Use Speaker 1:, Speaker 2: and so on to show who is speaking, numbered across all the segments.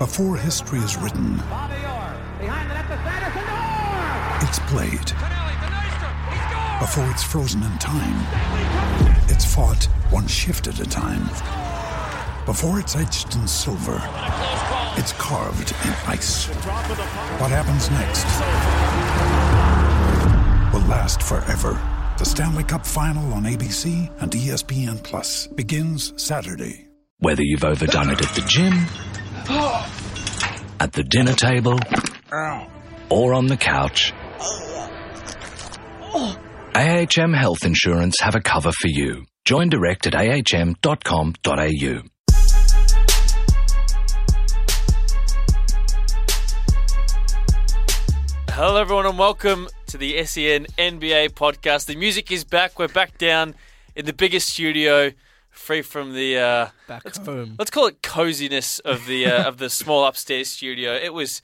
Speaker 1: Before history is written, it's played. Before it's frozen in time, it's fought one shift at a time. Before it's etched in silver, it's carved in ice. What happens next will last forever. The Stanley Cup Final on ABC and ESPN Plus begins Saturday.
Speaker 2: Whether you've overdone it at the gym, at the dinner table, or on the couch, AHM Health Insurance have a cover for you. Join direct at ahm.com.au.
Speaker 3: Hello, everyone, and welcome to the SEN NBA podcast. The music is back. We're back down in the biggest studio, free from the uh,
Speaker 4: Back
Speaker 3: let's,
Speaker 4: home.
Speaker 3: let's call it coziness of the uh, of the small upstairs studio. It was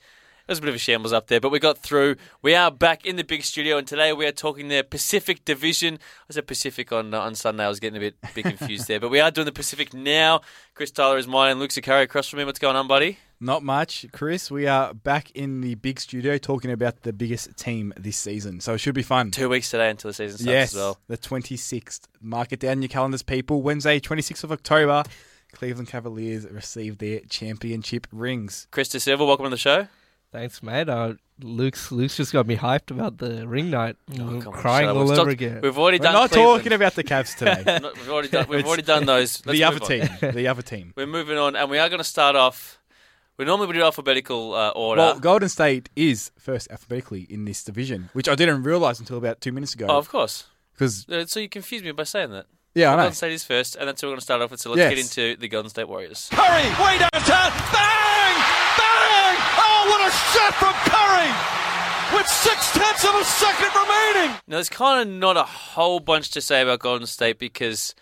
Speaker 3: it was a bit of a shambles up there, but we got through. We are back in the big studio, and today we are talking the Pacific Division. I said Pacific on uh, on Sunday. I was getting a bit bit confused there, but we are doing the Pacific now. Chris Tyler is mine, and Luke Sakari across from me. What's going on, buddy?
Speaker 4: Not much, Chris. We are back in the big studio talking about the biggest team this season, so it should be fun.
Speaker 3: Two weeks today until the season starts
Speaker 4: yes,
Speaker 3: as well.
Speaker 4: the 26th. Mark it down in your calendars, people. Wednesday, 26th of October, Cleveland Cavaliers receive their championship rings.
Speaker 3: Chris De Silva, welcome to the show.
Speaker 5: Thanks, mate. Uh, Luke's Luke's just got me hyped about the ring night. I'm
Speaker 3: Oh, come on,
Speaker 5: crying all
Speaker 3: We've
Speaker 5: over
Speaker 3: stopped-
Speaker 5: again.
Speaker 3: We've already
Speaker 4: We're
Speaker 3: done.
Speaker 4: not
Speaker 3: Cleveland.
Speaker 4: talking about the Cavs today.
Speaker 3: Not- we've already done. We've already done those. Let's
Speaker 4: the other
Speaker 3: on.
Speaker 4: team. The other team.
Speaker 3: We're moving on, and we are going to start off. We normally would do alphabetical uh, order.
Speaker 4: Well, Golden State is first alphabetically in this division, which I didn't realize until about two minutes ago.
Speaker 3: oh, of course.
Speaker 4: Because
Speaker 3: Uh, So you confused me by saying that.
Speaker 4: yeah, I know.
Speaker 3: Golden State is first, and that's what we're going to start off with. So let's
Speaker 4: Yes.
Speaker 3: get into the Golden State Warriors.
Speaker 6: Curry, way downtown. Bang! Bang! Oh, what a shot from Curry! With six tenths of a second remaining.
Speaker 3: Now, there's kind of not a whole bunch to say about Golden State because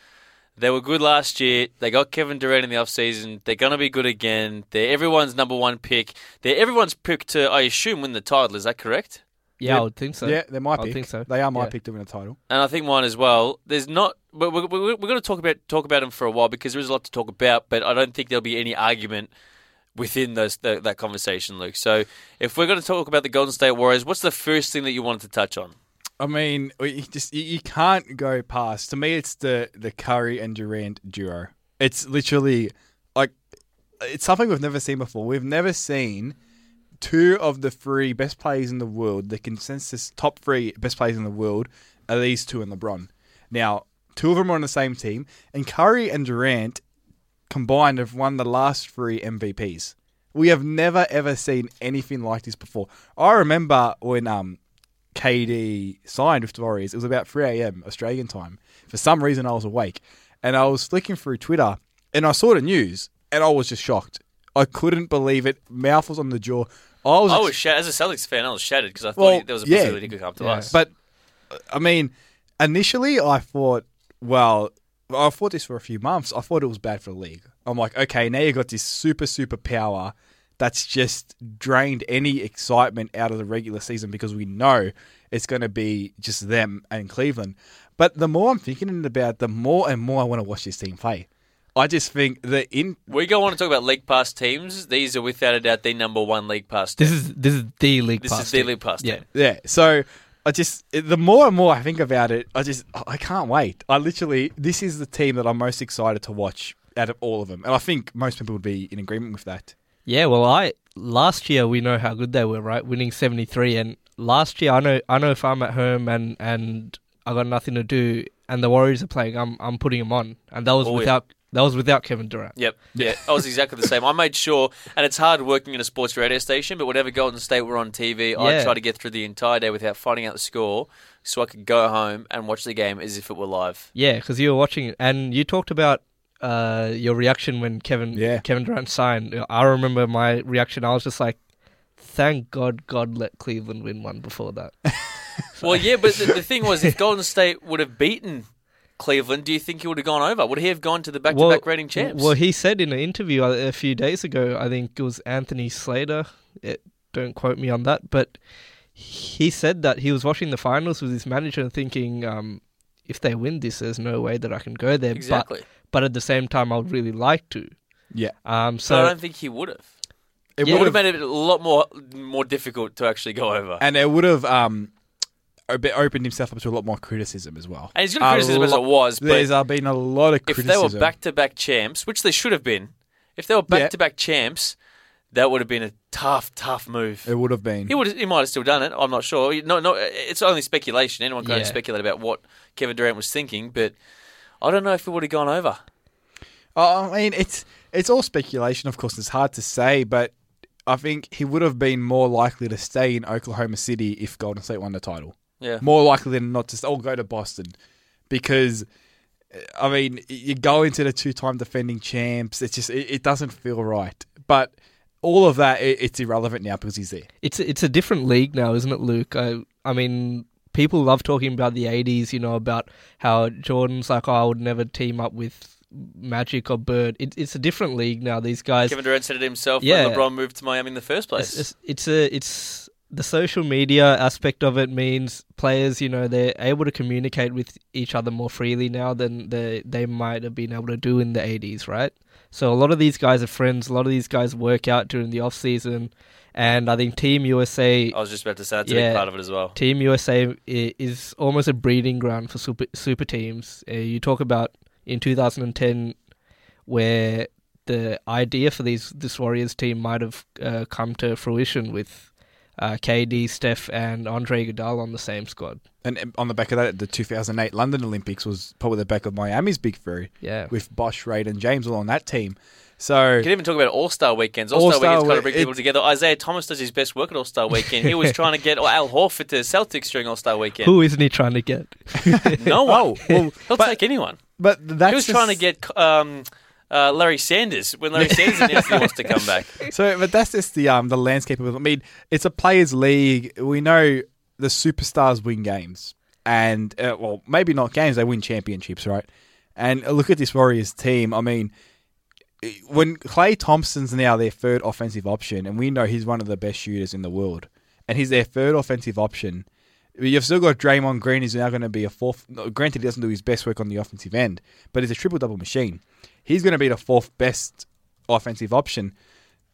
Speaker 3: they were good last year. They got Kevin Durant in the offseason. They're going to be good again. They're everyone's number one pick. They're everyone's pick to, I assume, win the title. Is that correct?
Speaker 5: yeah, I would think so.
Speaker 4: yeah, they're my
Speaker 5: I
Speaker 4: pick.
Speaker 5: think so.
Speaker 4: They are my
Speaker 5: Yeah.
Speaker 4: pick to win a title.
Speaker 3: and I think mine as well. There's not, but we're, we're, we're going to talk about talk about them for a while because there is a lot to talk about. But I don't think there'll be any argument within those the, that conversation, Luke. So if we're going to talk about the Golden State Warriors, what's the first thing that you wanted to touch on?
Speaker 4: I mean, you just you, can't go past. To me, it's the the Curry and Durant duo. It's literally like it's something we've never seen before. We've never seen two of the three best players in the world, the consensus top three best players in the world, are these two and LeBron. Now, two of them are on the same team, and Curry and Durant combined have won the last three MVPs. We have never ever seen anything like this before. I remember when um KD signed with the Warriors. It was about 3 a.m. Australian time. For some reason, I was awake and I was flicking through Twitter and I saw the news and I was just shocked. I couldn't believe it. Mouth was on the jaw. I was, oh,
Speaker 3: I was shat- as a Celtics fan, I was shattered because I thought
Speaker 4: Well,
Speaker 3: there was a
Speaker 4: yeah.
Speaker 3: possibility he could come to
Speaker 5: Yeah.
Speaker 3: us.
Speaker 4: but uh, I mean, initially I thought, well, I thought this for a few months. I thought it was bad for the league. I'm like, okay, now you got this super super power that's just drained any excitement out of the regular season because we know it's going to be just them and Cleveland. But the more I'm thinking about, it, the more and more I want to watch this team play. I just think that in
Speaker 3: we go on to talk about league pass teams. These are without a doubt the number one league pass.
Speaker 5: This
Speaker 3: team.
Speaker 5: is this is the league.
Speaker 3: This
Speaker 5: pass
Speaker 3: is the
Speaker 5: team.
Speaker 3: league pass
Speaker 5: Yeah.
Speaker 4: Yeah. So I just the more and more I think about it, I just I can't wait. I literally this is the team that I'm most excited to watch out of all of them, and I think most people would be in agreement with that.
Speaker 5: Yeah, well, I last year we know how good they were, right? Winning seventy three, and last year I know I know if I'm at home and and I got nothing to do, and the Warriors are playing, I'm I'm putting them on, and that was
Speaker 3: Oh, yeah.
Speaker 5: without that was without Kevin Durant.
Speaker 3: Yep. Yeah. I was exactly the same. I made sure, and it's hard working in a sports radio station, but whenever Golden State were on TV, I
Speaker 5: Yeah.
Speaker 3: tried to get through the entire day without finding out the score so I could go home and watch the game as if it were live.
Speaker 5: Yeah, because you were watching, it, and you talked about uh, your reaction when Kevin
Speaker 4: Yeah.
Speaker 5: Kevin Durant signed. I remember my reaction. I was just like, "Thank God, God let Cleveland win one before that."
Speaker 3: Well, yeah, but the, the thing was, if Golden State would have beaten Cleveland, do you think he would have gone over? Would he have gone to the back-to-back reigning champs?
Speaker 5: Well, he said in an interview a, a few days ago, I think it was Anthony Slater. It, don't quote me on that, but he said that he was watching the finals with his manager and thinking, um, if they win this, there's no way that I can go there.
Speaker 3: exactly.
Speaker 5: But, but at the same time, I would really like to.
Speaker 4: Yeah.
Speaker 5: Um,
Speaker 3: So I don't think he would have.
Speaker 4: It
Speaker 3: It
Speaker 4: would
Speaker 3: would have
Speaker 4: have,
Speaker 3: made it a lot more more difficult to actually go over.
Speaker 4: and it would have um, a bit opened himself up to a lot more criticism as well.
Speaker 3: And he's got criticism as
Speaker 4: lot-
Speaker 3: it was, but
Speaker 4: there's uh, been a lot of criticism.
Speaker 3: if they were back to back champs, which they should have been, if they were back to back champs, that would have been a tough, tough move.
Speaker 4: it would have been.
Speaker 3: He would he might have still done it. I'm not sure. No, no, it's only speculation. Anyone can only
Speaker 5: Yeah.
Speaker 3: speculate about what Kevin Durant was thinking, but I don't know if it would have gone over.
Speaker 4: Oh, I mean, it's it's all speculation, of course. It's hard to say, but I think he would have been more likely to stay in Oklahoma City if Golden State won the title.
Speaker 3: Yeah.
Speaker 4: More likely than not to all go to Boston, because uh, I mean, you go into the two-time defending champs. It's just it, it doesn't feel right. But all of that, it's irrelevant now because he's there.
Speaker 5: It's it's a different league now, isn't it, Luke? I I mean, people love talking about the '80s. You know about how Jordan's like, oh, I would never team up with Magic or Bird. It, it's a different league now. These guys,
Speaker 3: Kevin Durant said it himself
Speaker 5: Yeah.
Speaker 3: when LeBron moved to Miami in the first place.
Speaker 5: it's, it's, it's a it's the social media aspect of it means players, you know, they're able to communicate with each other more freely now than they they might have been able to do in the '80s, right? So a lot of these guys are friends. A lot of these guys work out during the off season, and I think Team USA
Speaker 3: I was just about to say that's a
Speaker 5: Yeah.
Speaker 3: big part of it as well.
Speaker 5: Team USA is almost a breeding ground for super super teams. Uh, you talk about in 2010, where the idea for these this Warriors team might have uh, come to fruition with uh, KD, Steph, and Andre Iguodala on the same squad.
Speaker 4: And on the back of that, the 2008 London Olympics was probably the back of Miami's big three
Speaker 5: Yeah,
Speaker 4: with Bosh, Reid, and James all on that team. So
Speaker 3: You can even talk about All Star weekends. All Star
Speaker 4: All-Star
Speaker 3: weekends kind
Speaker 4: we-
Speaker 3: of bring people together. Isaiah Thomas does his best work at All Star weekend. He was trying to get Al Horford to Celtics during All Star weekend.
Speaker 5: who isn't he trying to get?
Speaker 3: No one.
Speaker 4: Oh, well,
Speaker 3: He'll
Speaker 4: but-
Speaker 3: take anyone.
Speaker 4: but that's
Speaker 3: He was
Speaker 4: just-
Speaker 3: trying to get um, uh, Larry Sanders when Larry Sanders announced he wants to come back.
Speaker 4: So, but that's just the um the landscape of it. I mean, it's a players' league. We know the superstars win games, and uh, well, maybe not games. They win championships, right? And uh, look at this Warriors team. I mean, when Klay Thompson's now their third offensive option, and we know he's one of the best shooters in the world, and he's their third offensive option. You've still got Draymond Green, who's now going to be a fourth. Granted, he doesn't do his best work on the offensive end, but he's a triple double machine. He's going to be the fourth best offensive option.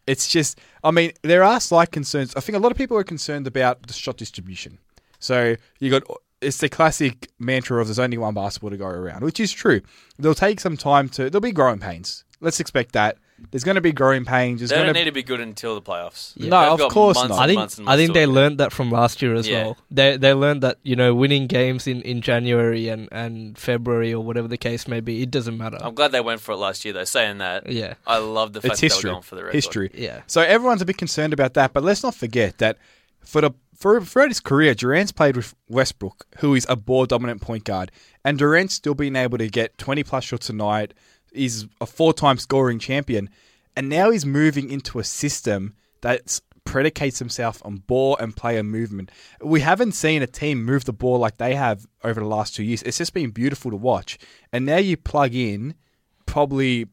Speaker 4: It's just, I mean, there are slight concerns. I think a lot of people are concerned about the shot distribution. So you got it's the classic mantra of there's only one basketball to go around, which is true. They'll take some time to. There'll be growing pains. Let's expect that. There's going to be growing pains. There's
Speaker 3: They don't
Speaker 4: to
Speaker 3: need to be good until the playoffs.
Speaker 4: No,
Speaker 3: They've
Speaker 4: of
Speaker 3: got
Speaker 4: course
Speaker 3: months
Speaker 4: not.
Speaker 3: and
Speaker 5: I think
Speaker 3: months and
Speaker 5: I think
Speaker 3: months
Speaker 5: they
Speaker 3: to-
Speaker 5: learned that from last year as
Speaker 3: Yeah.
Speaker 5: well. They they learned that you know winning games in, in January and, and February or whatever the case may be, it doesn't matter.
Speaker 3: I'm glad they went for it last year, though. Saying that,
Speaker 5: Yeah.
Speaker 3: I love the fact
Speaker 4: it's
Speaker 3: that
Speaker 4: history.
Speaker 3: they were going for the record.
Speaker 4: history.
Speaker 5: Yeah.
Speaker 4: So everyone's a bit concerned about that, but let's not forget that for the for throughout his career, Durant's played with Westbrook, who is a ball dominant point guard, and Durant's still being able to get twenty plus shots a night. He's a four time scoring champion, and now he's moving into a system that predicates himself on ball and player movement. We haven't seen a team move the ball like they have over the last two years. It's just been beautiful to watch, and now you plug in probably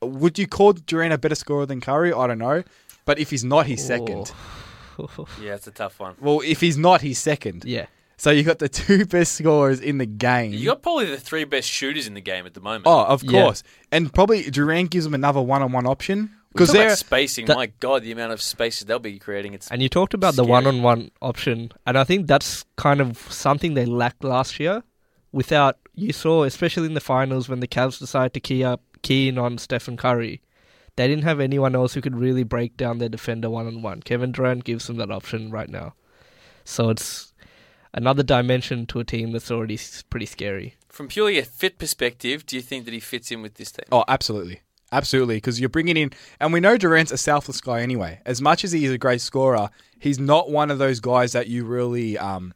Speaker 4: would you call Durant a better scorer than Curry? I don't know. But if he's not, he's second.
Speaker 3: Yeah, it's a tough one.
Speaker 4: Well, if he's not, he's second.
Speaker 5: Yeah.
Speaker 4: So you got the two best scorers in the game.
Speaker 3: You got probably the three best shooters in the game at the moment.
Speaker 4: oh, of
Speaker 5: Yeah.
Speaker 4: course. And probably Durant gives them another one-on-one option
Speaker 3: because
Speaker 4: because they're
Speaker 3: spacing.
Speaker 5: that-
Speaker 3: my God, the amount of spaces they'll be creating. It's
Speaker 5: And you talked about the
Speaker 3: Scary.
Speaker 5: one-on-one option, and I think that's kind of something they lacked last year. Without you saw, especially in the finals, when the Cavs decided to key up, key in on Stephen Curry, they didn't have anyone else who could really break down their defender one-on-one. Kevin Durant gives them that option right now, so it's another dimension to a team that's already pretty scary.
Speaker 3: from purely a fit perspective. Do you think that he fits in with this team?
Speaker 4: Oh, absolutely. Absolutely, because you're bringing in, and we know Durant's a selfless guy anyway. As much as he is a great scorer, he's not one of those guys that you really, um,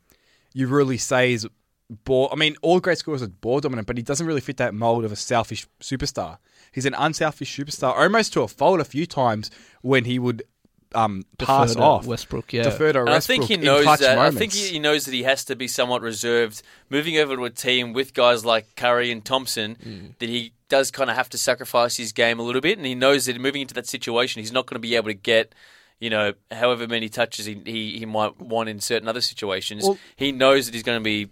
Speaker 4: you really say is ball. I mean, all great scorers are ball dominant, but he doesn't really fit that mold of a selfish superstar. He's an unselfish superstar, almost to a fault a few times when he would um, pass
Speaker 5: Defer
Speaker 4: off,
Speaker 5: Westbrook, yeah.
Speaker 4: defer to
Speaker 3: And I think he knows
Speaker 4: clutch
Speaker 3: that. I think he, he knows that he has to be somewhat reserved. Moving over to a team with guys like Curry and Thompson,
Speaker 4: Mm.
Speaker 3: that he does kind of have to sacrifice his game a little bit, and he knows that moving into that situation, he's not going to be able to get. You know, however many touches he, he, he might want in certain other situations,
Speaker 4: Well-
Speaker 3: he knows that he's going to be,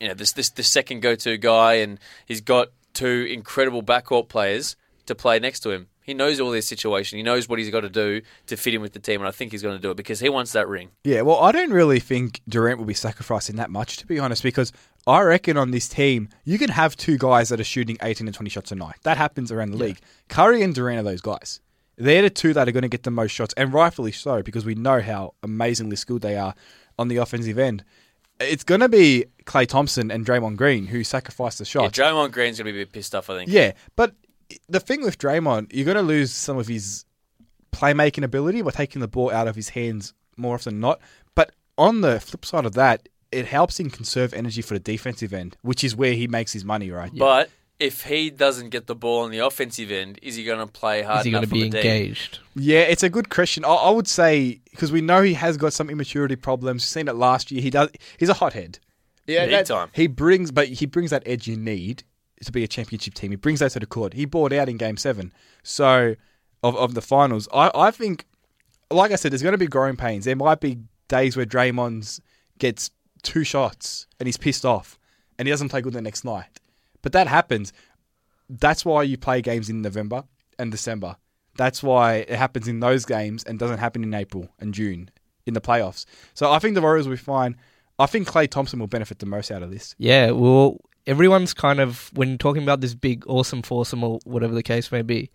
Speaker 3: you know, this this the second go to guy, and he's got two incredible backcourt players to play next to him. He knows all this situation. He knows what he's got to do to fit in with the team, and I think he's going to do it because he wants that ring.
Speaker 4: Yeah, well, I don't really think Durant will be sacrificing that much, to be honest, because I reckon on this team, you can have two guys that are shooting 18 and 20 shots a night. That happens around the league. Curry and Durant are those guys. They're the two that are going to get the most shots, and rightfully so, because we know how amazingly skilled they are on the offensive end. It's going to be Klay Thompson and Draymond Green who sacrifice the
Speaker 3: Yeah,
Speaker 4: shots.
Speaker 3: Draymond Green's going to be a bit pissed off, I think.
Speaker 4: Yeah, but the thing with Draymond, you're going to lose some of his playmaking ability by taking the ball out of his hands more often than not. But on the flip side of that, it helps him conserve energy for the defensive end, which is where he makes his money, right?
Speaker 3: But if he doesn't get the ball on the offensive end, is he going to play hard
Speaker 5: Is he going to be
Speaker 3: on the
Speaker 5: engaged?
Speaker 4: Yeah, it's a good question. I, I would say because we know he has got some immaturity problems. We've seen it last year. He does. He's a hothead. Yeah,
Speaker 3: Big
Speaker 4: that-
Speaker 3: time.
Speaker 4: He brings, but he brings that edge you need to be a championship team. He brings that to the court. He bought out in Game Seven, so of of the finals. I I think, like I said, there's going to be growing pains. There might be days where Draymond's gets two shots and he's pissed off and he doesn't play good the next night. But that happens. That's why you play games in November and December. That's why it happens in those games and doesn't happen in April and June in the playoffs. So I think the Warriors will be fine. I think Klay Thompson will benefit the most out of this.
Speaker 5: Yeah, well, everyone's kind of when talking about this big, awesome foursome or whatever the case may be.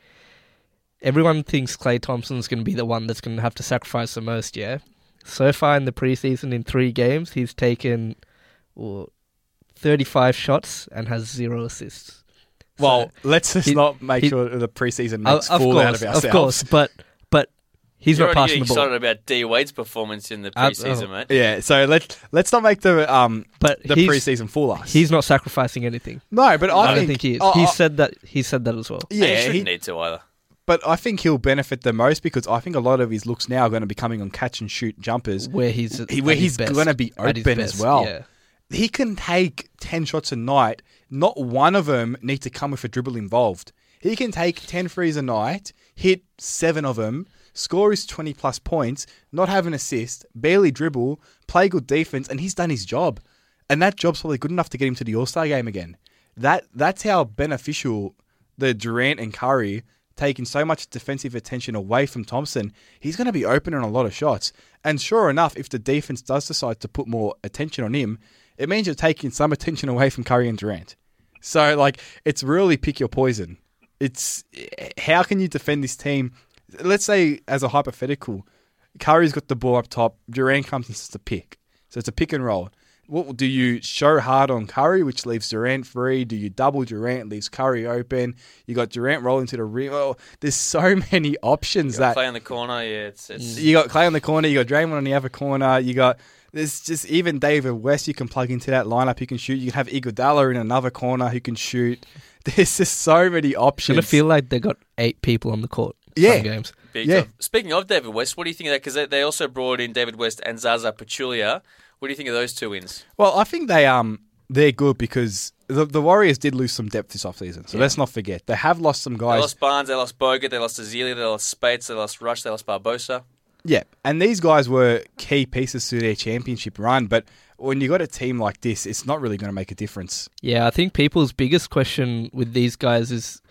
Speaker 5: Everyone thinks Klay Thompson's going to be the one that's going to have to sacrifice the most. Yeah, so far in the preseason, in three games, he's taken well, thirty-five shots and has zero assists.
Speaker 4: Well, let's just
Speaker 5: he-
Speaker 4: not make
Speaker 5: he-
Speaker 4: sure the preseason
Speaker 5: of,
Speaker 4: makes
Speaker 5: of
Speaker 4: fool
Speaker 5: course,
Speaker 4: out of ourselves.
Speaker 5: of course, but he's
Speaker 3: You're
Speaker 5: not passing
Speaker 3: getting
Speaker 5: the ball.
Speaker 3: excited about D Wade's performance in the
Speaker 5: Uh,
Speaker 3: preseason,
Speaker 5: oh.
Speaker 3: mate.
Speaker 4: Yeah, so let's let's not make the um
Speaker 5: But
Speaker 4: the preseason fool us.
Speaker 5: he's not sacrificing anything.
Speaker 4: no, but I,
Speaker 5: I, don't
Speaker 4: think,
Speaker 5: think he is.
Speaker 4: I-
Speaker 5: he said that. He said that as well.
Speaker 3: And he
Speaker 4: yeah,
Speaker 3: shouldn't
Speaker 4: he-
Speaker 3: need to either.
Speaker 4: but I think he'll benefit the most because I think a lot of his looks now are going to be coming on catch and shoot jumpers.
Speaker 5: Where he's
Speaker 4: He- where
Speaker 5: at his
Speaker 4: he's
Speaker 5: best,
Speaker 4: gonna be
Speaker 5: at his
Speaker 4: open as well.
Speaker 5: Yeah.
Speaker 4: he can take 10 shots a night. Not one of them need to come with a dribble involved. He can take 10 threes a night, hit seven of them, score his 20 plus points, not have an assist, barely dribble, play good defense, and he's done his job. And that job's probably good enough to get him to the All Star game again. That That's how beneficial the Durant and Curry taking so much defensive attention away from Thompson. He's going to be open on a lot of shots. And sure enough, if the defense does decide to put more attention on him, it means you're taking some attention away from Curry and Durant. So, like, it's really pick your poison. It's eh, how can you defend this team? Let's say, as a hypothetical, Curry's got the ball up top, Durant comes and it's a pick. So it's a pick and roll. What do you show hard on Curry, which leaves Durant free? Do you double Durant, leaves Curry open? You got Durant rolling to the rim. Oh, there's so many options that
Speaker 3: Play in the corner, yeah, it's, it's mm.
Speaker 4: you got Klay on the corner, you got Draymond on the other corner, you got there's just even David West you can plug into that lineup You can shoot. You can have Iguodala in another corner who can shoot. There's just so many options.
Speaker 5: gonna feel like they got eight people on the court.
Speaker 4: Yeah.
Speaker 5: some games.
Speaker 3: big
Speaker 4: yeah.
Speaker 3: time. Speaking of David West, what do you think of that? Because they, they also brought in David West and Zaza Pachulia. What do you think of those two wins?
Speaker 4: well, I think they um they're good because the the Warriors did lose some depth this offseason. So let's not forget. They have lost some guys.
Speaker 3: They lost Barnes, they lost Bogut, they lost Ezeli, they lost Speights, they lost Rush, they lost Barbosa.
Speaker 4: Yeah, and these guys were key pieces to their championship run, but when you got a team like this, it's not really going to make a difference.
Speaker 5: Yeah, I think people's biggest question with these guys is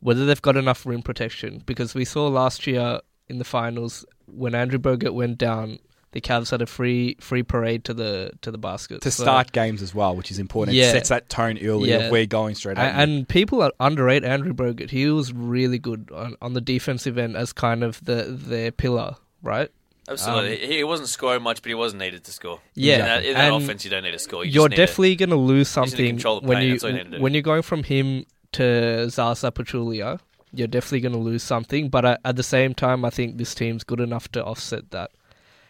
Speaker 5: whether they've got enough rim protection. Because we saw last year in the finals when Andrew Bogut went down, the Cavs had a free free parade to the to the basket
Speaker 4: To
Speaker 5: So-
Speaker 4: start games as well, which is important. It
Speaker 5: Yeah.
Speaker 4: sets that tone early
Speaker 5: Yeah.
Speaker 4: of we're going straight
Speaker 5: A-
Speaker 4: at you.
Speaker 5: And people are underrate Andrew Bogut. He was really good on, on the defensive end as kind of the their pillar, right?
Speaker 3: Absolutely. he, he wasn't scoring much, but he wasn't needed to score.
Speaker 5: Um, Yeah,
Speaker 3: In that, in that offense, you don't need to score. You
Speaker 5: You're
Speaker 3: just need
Speaker 5: definitely going to lose
Speaker 3: just need to
Speaker 5: something
Speaker 3: control
Speaker 5: when
Speaker 3: paint,
Speaker 5: you
Speaker 3: you need to do.
Speaker 5: when you're going from him to Zaza Pachulia. You're definitely going to lose something, but at, at the same time, I think this team's good enough to offset that.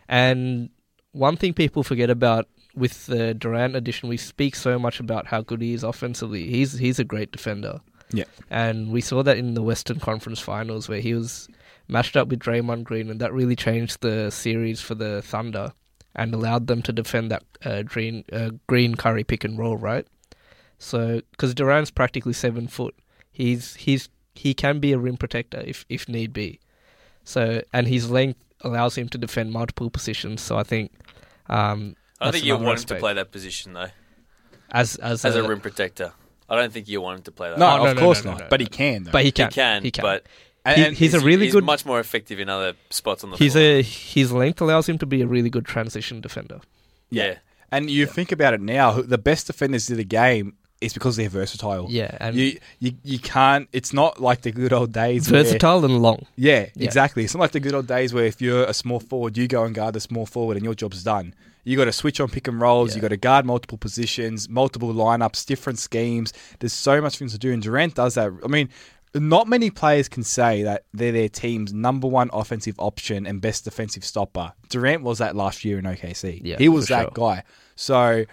Speaker 5: And one thing people forget about with the Durant addition, we speak so much about how good he is offensively. He's he's a great defender.
Speaker 4: Yeah.
Speaker 5: And we saw that in the Western Conference Finals where he was matched up with Draymond Green, and that really changed the series for the Thunder and allowed them to defend that uh, green uh, Green Curry pick and roll, right? So, because Durant's practically seven foot, he's he's he can be a rim protector if if need be. So, and his length allows him to defend multiple positions. So, I think. Um,
Speaker 3: I don't think you
Speaker 5: another
Speaker 3: want him to play that position, though,
Speaker 5: as as,
Speaker 3: as a rim protector. I don't think you want him to play that.
Speaker 4: no,
Speaker 5: no,
Speaker 4: of
Speaker 5: no,
Speaker 4: course
Speaker 5: no, no,
Speaker 4: not.
Speaker 5: no,
Speaker 4: but he can. Though.
Speaker 5: But he
Speaker 3: he
Speaker 5: can.
Speaker 3: can,
Speaker 5: He can.
Speaker 3: but
Speaker 4: And,
Speaker 5: He-
Speaker 4: and
Speaker 5: he's a really
Speaker 3: he's
Speaker 5: good.
Speaker 3: much more effective in other spots on the
Speaker 5: He's
Speaker 3: floor.
Speaker 5: a his length allows him to be a really good transition defender.
Speaker 3: yeah.
Speaker 4: and you think about it now, the best defenders in the game is because they're versatile.
Speaker 5: Yeah, and
Speaker 4: You, you you can't. It's not like the good old days. where-
Speaker 5: versatile and long.
Speaker 4: yeah,
Speaker 5: Yeah.
Speaker 4: exactly. It's not like the good old days where if you're a small forward, you go and guard the small forward, and your job's done. You got to switch on pick and rolls. You got to guard multiple positions, multiple lineups, different schemes. There's so much things to do, and Durant does that. I mean, not many players can say that they're their team's number one offensive option and best defensive stopper. Durant was that last year in OKC.
Speaker 5: Yeah,
Speaker 4: he was that
Speaker 5: sure.
Speaker 4: guy. So.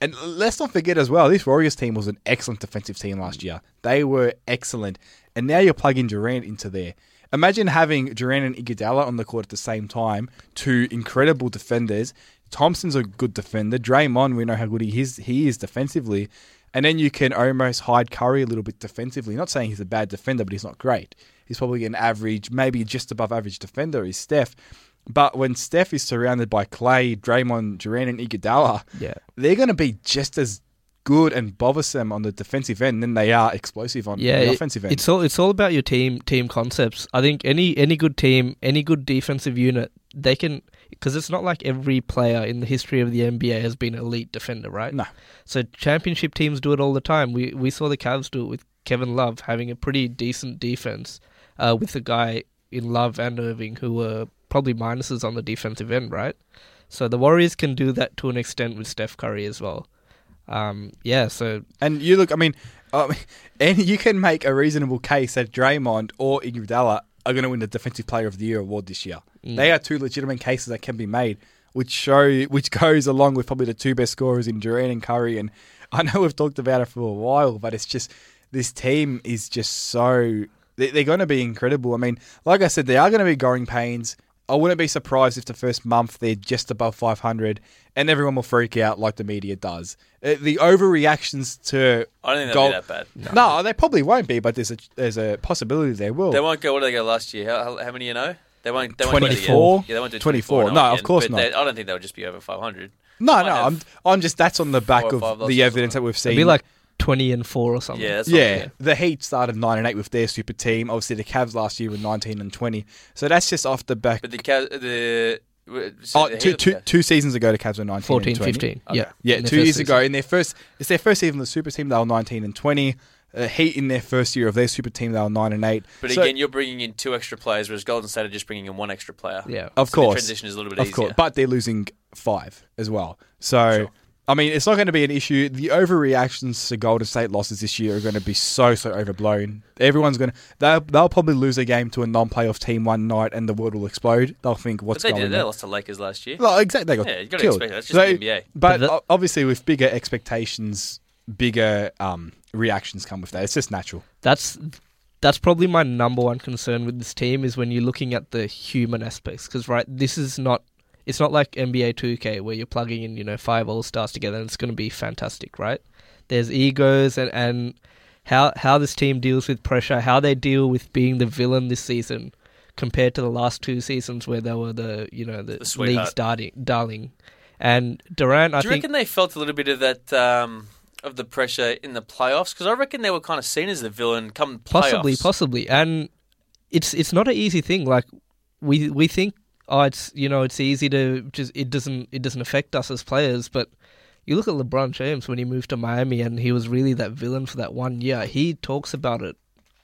Speaker 4: And let's not forget as well, this Warriors team was an excellent defensive team last year. They were excellent. And now you're plugging Durant into there. Imagine having Durant and Iguodala on the court at the same time, two incredible defenders. Thompson's a good defender. Draymond, we know how good he is, he is defensively. And then you can almost hide Curry a little bit defensively. Not saying he's a bad defender, but he's not great. He's probably an average, maybe just above average defender, is Steph. But when Steph is surrounded by Klay, Draymond, Durant, and Iguodala,
Speaker 5: Yeah.
Speaker 4: they're going to be just as good and bothersome on the defensive end than they are explosive on
Speaker 5: Yeah,
Speaker 4: the offensive end.
Speaker 5: it's all it's all about your team team concepts. I think any any good team, any good defensive unit, they can because it's not like every player in the history of the NBA has been an elite defender, right?
Speaker 4: No.
Speaker 5: So championship teams do it all the time. We we saw the Cavs do it with Kevin Love having a pretty decent defense uh, with a guy in Love and Irving who were probably minuses on the defensive end, right? So the Warriors can do that to an extent with Steph Curry as well. Um, yeah, so
Speaker 4: And you look, I mean, uh, and you can make a reasonable case that Draymond or Iguodala are going to win the Defensive Player of the Year award this year.
Speaker 5: Mm.
Speaker 4: They are two legitimate cases that can be made, which show which goes along with probably the two best scorers in Durant and Curry. And I know we've talked about it for a while, but it's just this team is just so they- they're going to be incredible. I mean, like I said, they are going to be growing pains. I wouldn't be surprised if the first month they're just above 500 and everyone will freak out like the media does. Uh, the overreactions to
Speaker 3: I don't think they'll be that bad.
Speaker 4: no. they probably won't be, but there's a there's a possibility they will.
Speaker 3: They won't go. What did they go last year? How, how, how many you know? They won't. They won't go to the
Speaker 4: 24?
Speaker 3: Yeah, they won't do
Speaker 4: 24.
Speaker 3: 24.
Speaker 4: No, of
Speaker 3: again,
Speaker 4: course
Speaker 3: but
Speaker 4: not.
Speaker 3: they- I don't think they'll just be over 500.
Speaker 4: no,
Speaker 3: might
Speaker 4: no,
Speaker 3: have
Speaker 4: I'm I'm just that's on the back
Speaker 3: four or
Speaker 4: of
Speaker 3: five
Speaker 4: the
Speaker 3: or
Speaker 4: evidence that we've
Speaker 5: it'd
Speaker 4: seen.
Speaker 5: be like twenty and four or something.
Speaker 3: Yeah, that's
Speaker 4: yeah,
Speaker 3: Not,
Speaker 4: the Heat started nine and eight with their super team. Obviously, the Cavs last year were nineteen and twenty. So that's just off the back.
Speaker 3: But the Cavs, the so
Speaker 4: Oh,
Speaker 3: the
Speaker 4: two,
Speaker 3: Heat-
Speaker 4: two, two seasons ago, the Cavs were nineteen
Speaker 5: 14,
Speaker 4: and
Speaker 5: 15.
Speaker 3: Okay.
Speaker 5: Yeah,
Speaker 4: Yeah,
Speaker 5: in their
Speaker 4: two
Speaker 5: first
Speaker 4: years
Speaker 5: season.
Speaker 4: ago in their first, it's their first season of the super team. They were nineteen and twenty. Uh, Heat in their first year of their super team, they were nine and eight.
Speaker 3: But
Speaker 4: So-
Speaker 3: again, you're bringing in two extra players, whereas Golden State are just bringing in one extra player.
Speaker 5: Yeah.
Speaker 4: Of
Speaker 3: So the
Speaker 4: course,
Speaker 3: transition is a little bit
Speaker 4: of
Speaker 3: easier.
Speaker 4: course, but they're losing five as well. So,
Speaker 3: Sure.
Speaker 4: I mean, it's not going to be an issue. The overreactions to Golden State losses this year are going to be so so overblown. Everyone's going to they'll, they'll probably lose a game to a non-playoff team one night, and the world will explode. They'll think,
Speaker 3: But
Speaker 4: "What's
Speaker 3: they
Speaker 4: going
Speaker 3: did. They lost to Lakers last year.
Speaker 4: Well, exactly. They got
Speaker 3: Yeah, you gotta
Speaker 4: killed.
Speaker 3: expect that. That's just the NBA.
Speaker 4: But,
Speaker 5: But that-
Speaker 4: o- obviously, with bigger expectations, bigger um, reactions come with that. It's just natural.
Speaker 5: That's that's probably my number one concern with this team is when you're looking at the human aspects because right this is not it's not like NBA 2K where you're plugging in you know five all stars together and it's going to be fantastic right there's egos and and how how this team deals with pressure how they deal with being the villain this season compared to the last two seasons where they were the you know the,
Speaker 3: The
Speaker 5: league's darling, darling and Durant I
Speaker 3: Do you
Speaker 5: think
Speaker 3: reckon they felt a little bit of that um, of the pressure in the playoffs? Because I reckon they were kind of seen as the villain come playoffs.
Speaker 5: Possibly, possibly, and it's it's not an easy thing. Like we we think, oh, it's you know, it's easy to just it doesn't it doesn't affect us as players, but you look at LeBron James when he moved to Miami and he was really that villain for that one year. He talks about it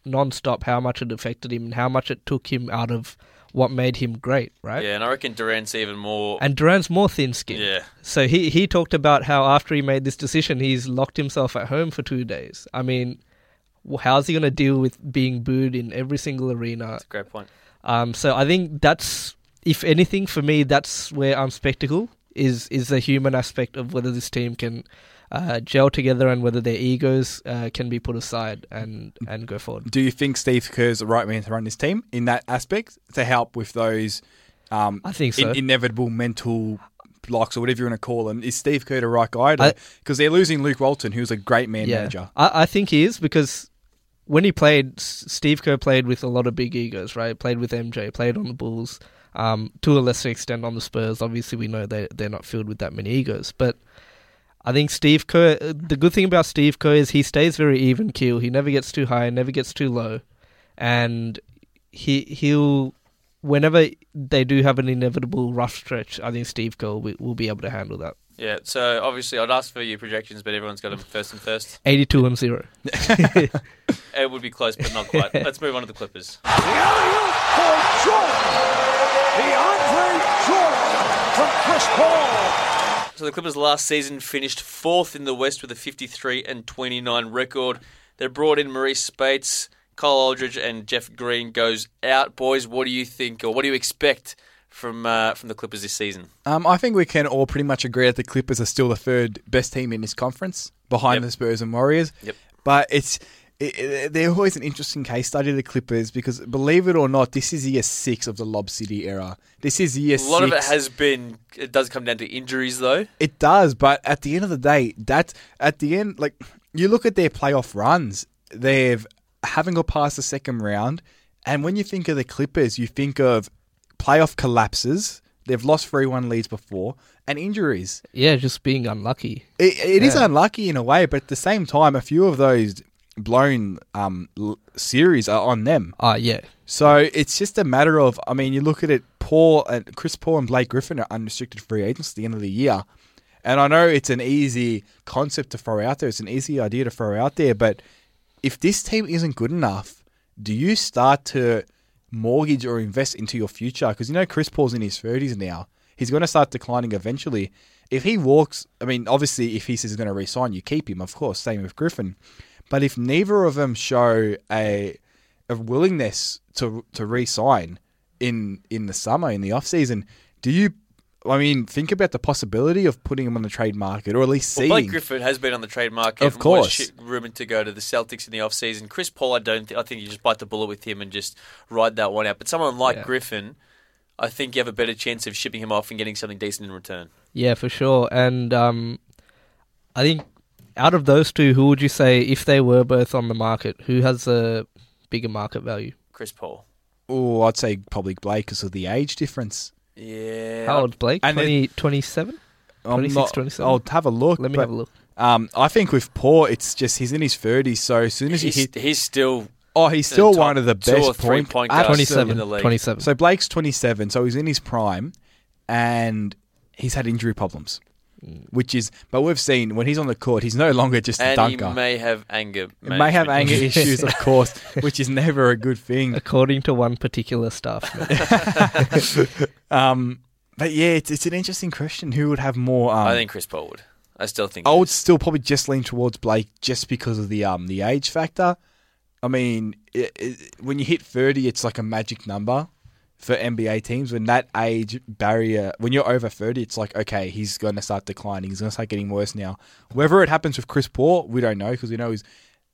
Speaker 5: non-stop how much it affected him and how much it took him out of what made him great, right?
Speaker 3: Yeah, and I reckon Durant's even more.
Speaker 5: And Durant's more thin-skinned.
Speaker 3: yeah,
Speaker 5: So he he talked about how after he made this decision, he's locked himself at home for two days. I mean, how's he going to deal with being booed in every single arena?
Speaker 3: that's a great point.
Speaker 5: Um, so I think that's, if anything, for me, that's where I'm spectacle is is the human aspect of whether this team can uh, gel together and whether their egos uh, can be put aside and and go forward.
Speaker 4: Do you think Steve Kerr's the right man to run this team in that aspect to help with those um,
Speaker 5: I think so.
Speaker 4: in- inevitable mental blocks or whatever you want to call them? Is Steve Kerr the right guy? Because they're losing Luke Walton, who's a great man manager.
Speaker 5: I, I think he is because when he played, Steve Kerr played with a lot of big egos, right? Played with MJ, played on the Bulls, um, to a lesser extent on the Spurs. Obviously, we know they they're not filled with that many egos, but I think Steve Kerr. uh, The good thing about Steve Kerr is he stays very even keel. He never gets too high, never gets too low, and he he'll whenever they do have an inevitable rough stretch, I think Steve Kerr will, will be able to handle that.
Speaker 3: Yeah. So obviously, I'd ask for your projections, but everyone's got them first and first.
Speaker 5: Eighty-two and zero.
Speaker 3: It would be close, but not quite. Let's move on to the Clippers.
Speaker 6: The alley-oop for Jordan. DeAndre Jordan from Chris Paul.
Speaker 3: So the Clippers last season finished fourth in the West with a 53 and 29 record. They brought in Marreese Speights, Kyle Aldridge, and Jeff Green goes out. Boys, what do you think, or what do you expect from uh, from the Clippers this season?
Speaker 4: Um, I think we can all pretty much agree that the Clippers are still the third best team in this conference, behind
Speaker 3: Yep.
Speaker 4: the Spurs and Warriors.
Speaker 3: Yep.
Speaker 4: But it's it, it- they're always an interesting case study, the Clippers, because believe it or not, this is year six of the Lob City era. This is year
Speaker 3: A lot
Speaker 4: six.
Speaker 3: of it has been. It does come down to injuries, though.
Speaker 4: It does, but at the end of the day, that at the end, like you look at their playoff runs, they've haven't got past the second round, and when you think of the Clippers, you think of playoff collapses. They've lost three-one leads before, and injuries.
Speaker 5: Yeah, just being unlucky.
Speaker 4: It, it is
Speaker 5: Yeah.
Speaker 4: unlucky in a way, but at the same time, a few of those blown um, l- series are on them.
Speaker 5: Ah, yeah.
Speaker 4: So it's just a matter of, I mean, you look at it. Paul and Chris Paul and Blake Griffin are unrestricted free agents at the end of the year, and I know it's an easy concept to throw out there. It's an easy idea to throw out there, but if this team isn't good enough, do you start to mortgage or invest into your future? Because you know Chris Paul's in his thirties now. He's going to start declining eventually. If he walks, I mean, obviously, if he says he's going to resign, you keep him, of course. Same with Griffin. But if neither of them show a a willingness to to re-sign in in the summer in the off season, do you? I mean, think about the possibility of putting him on the trade market, or at least
Speaker 3: Well,
Speaker 4: seeing.
Speaker 3: Blake Griffin has been on the trade market.
Speaker 4: Of course.
Speaker 3: rumoured to go to the Celtics in the off season. Chris Paul, I don't. Th- I think you just bite the bullet with him and just ride that one out. But someone like
Speaker 5: Yeah.
Speaker 3: Griffin, I think you have a better chance of shipping him off and getting something decent in return.
Speaker 5: Yeah, for sure. And um, I think out of those two, who would you say, if they were both on the market, who has a bigger market value?
Speaker 3: Chris Paul.
Speaker 4: oh, I'd say probably Blake because of the age difference.
Speaker 3: Yeah.
Speaker 5: How old Blake?
Speaker 4: And then-
Speaker 5: 20, 27?
Speaker 4: I'm
Speaker 5: 26,
Speaker 4: not-
Speaker 5: 27?
Speaker 4: I'll have a look.
Speaker 5: Let me
Speaker 4: but,
Speaker 5: have a look.
Speaker 4: Um, I think with Paul, it's just he's in his thirties, so as soon as you
Speaker 3: He's,
Speaker 4: hit,
Speaker 3: he's still
Speaker 4: oh, he's still
Speaker 3: top
Speaker 4: one of the
Speaker 3: two
Speaker 4: best
Speaker 3: or three
Speaker 4: point,
Speaker 3: point guards
Speaker 4: absolutely.
Speaker 3: in the
Speaker 5: 27.
Speaker 3: league.
Speaker 5: 27.
Speaker 4: So Blake's 27, so he's in his prime, and he's had injury problems,
Speaker 5: Mm.
Speaker 4: which is. But we've seen when he's on the court, he's no longer just a dunker.
Speaker 3: he may have anger.
Speaker 4: He may have anger issues, of course, which is never a good thing.
Speaker 5: According to one particular staff.
Speaker 4: Um, but yeah, it's, it's an interesting question. Who would have more? Um,
Speaker 3: I think Chris Paul would. I still think.
Speaker 4: I would
Speaker 3: is.
Speaker 4: still probably just lean towards Blake just because of the um the age factor. I mean, it, it, when you hit thirty, it's like a magic number for NBA teams. When that age barrier, when you're over thirty, it's like okay, he's going to start declining. He's going to start getting worse now. Whether it happens with Chris Paul, we don't know because we know his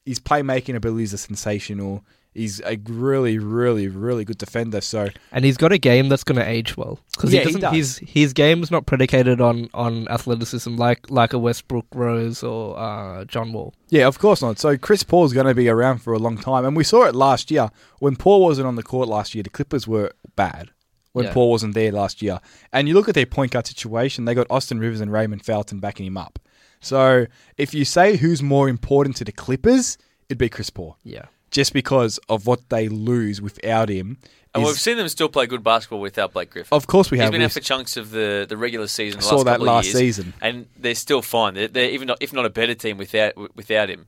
Speaker 4: his playmaking abilities are sensational. He's a really, really, really good defender. So
Speaker 5: and he's got a game that's going to age well. Because
Speaker 4: Yeah,
Speaker 5: he
Speaker 4: he does.
Speaker 5: his, his game's not predicated on, on athleticism like, like a Westbrook Rose or uh, John Wall.
Speaker 4: Yeah, of course not. So Chris Paul's going to be around for a long time, and we saw it last year when Paul wasn't on the court last year. The Clippers were bad when
Speaker 5: Yeah.
Speaker 4: Paul wasn't there last year, and you look at their point guard situation. They got Austin Rivers and Raymond Felton backing him up. So if you say who's more important to the Clippers, it'd be Chris Paul,
Speaker 5: Yeah.
Speaker 4: Just because of what they lose without him.
Speaker 3: And
Speaker 4: is-
Speaker 3: we've seen them still play good basketball without Blake Griffin.
Speaker 4: of course, we
Speaker 3: He's
Speaker 4: have.
Speaker 3: been out
Speaker 4: We've-
Speaker 3: for chunks of the, the regular season.
Speaker 4: I saw
Speaker 3: last
Speaker 4: that
Speaker 3: couple of
Speaker 4: last
Speaker 3: years,
Speaker 4: season.
Speaker 3: and they're still fine. They're, they're even not, if not a better team without without him.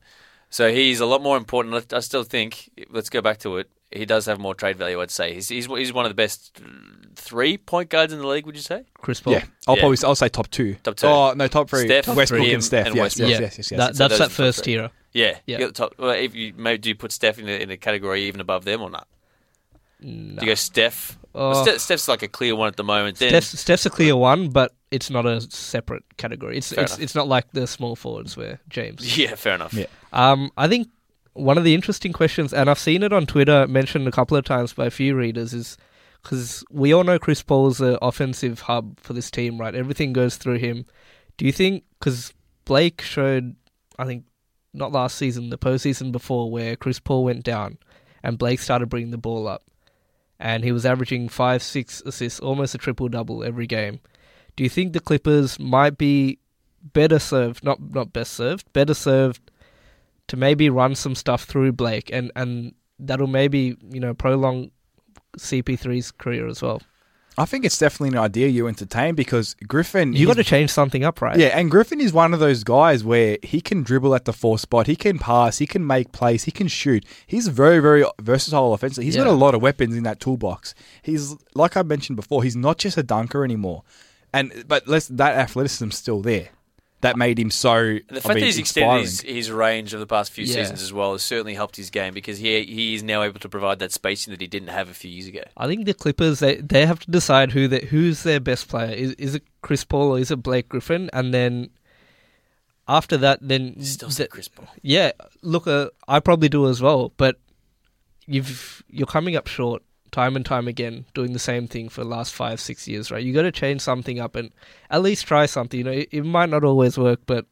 Speaker 3: So he's a lot more important. I I still think. Let's go back to it. He does have more trade value. I'd say he's he's, he's one of the best three point guards in the league. Would you say?
Speaker 5: Chris Paul.
Speaker 4: Yeah, I'll
Speaker 3: Yeah.
Speaker 4: probably I'll say top two.
Speaker 3: Top two.
Speaker 4: Oh no, top three.
Speaker 3: Steph,
Speaker 4: Westbrook
Speaker 3: him,
Speaker 4: and Steph.
Speaker 3: and
Speaker 4: yes,
Speaker 3: Westbrook.
Speaker 4: yes,
Speaker 5: Yeah.
Speaker 4: yes, yes, yes.
Speaker 5: That,
Speaker 3: So
Speaker 5: that's that
Speaker 3: are the
Speaker 5: first
Speaker 3: three.
Speaker 5: tier.
Speaker 3: Yeah.
Speaker 5: Yeah.
Speaker 3: You got the top, well, if you maybe do you put Steph in a, in a category even above them or not? Do you go Steph? Well,
Speaker 5: Oh.
Speaker 3: Steph- Steph's like a clear one at the moment. Then
Speaker 5: Steph's, Steph's a clear one, but it's not a separate category. It's
Speaker 3: Fair
Speaker 5: it's
Speaker 3: enough.
Speaker 5: it's not like the small forwards where James.
Speaker 3: yeah, fair enough.
Speaker 4: Yeah.
Speaker 5: Um, I think one of the interesting questions, and I've seen it on Twitter mentioned a couple of times by a few readers, is because we all know Chris Paul's the offensive hub for this team, right? Everything goes through him. Do you think because Blake showed, I think, not last season, the postseason before, where Chris Paul went down and Blake started bringing the ball up, and he was averaging five, six assists, almost a triple double every game. Do you think the Clippers might be better served, not not best served, better served to maybe run some stuff through Blake and, and that'll maybe, you know, prolong CP3's career as well.
Speaker 4: I think it's definitely an idea you entertain because Griffin.
Speaker 5: You got to change something up, right?
Speaker 4: Yeah, and Griffin is one of those guys where he can dribble at the four spot, he can pass, he can make plays, he can shoot. He's very, very versatile offensively. He's got a lot of weapons in that toolbox. He's like I mentioned before, he's not just a dunker anymore. And but let's, that athleticism's still there. That made him so.
Speaker 3: And the
Speaker 4: I
Speaker 3: fact
Speaker 4: mean,
Speaker 3: that he's extended his, his range of the past few
Speaker 5: Yeah.
Speaker 3: seasons as well has certainly helped his game because he he is now able to provide that spacing that he didn't have a few years ago.
Speaker 5: I think the Clippers they they have to decide who they, who's their best player. Is is it Chris Paul or is it Blake Griffin? And then after that, then
Speaker 3: Still
Speaker 5: the-
Speaker 3: say Chris Paul.
Speaker 5: yeah, look, uh, I probably do as well. But you've you're coming up short time and time again, doing the same thing for the last five six years, right? You got to change something up and at least try something. You know, it, it might not always work, but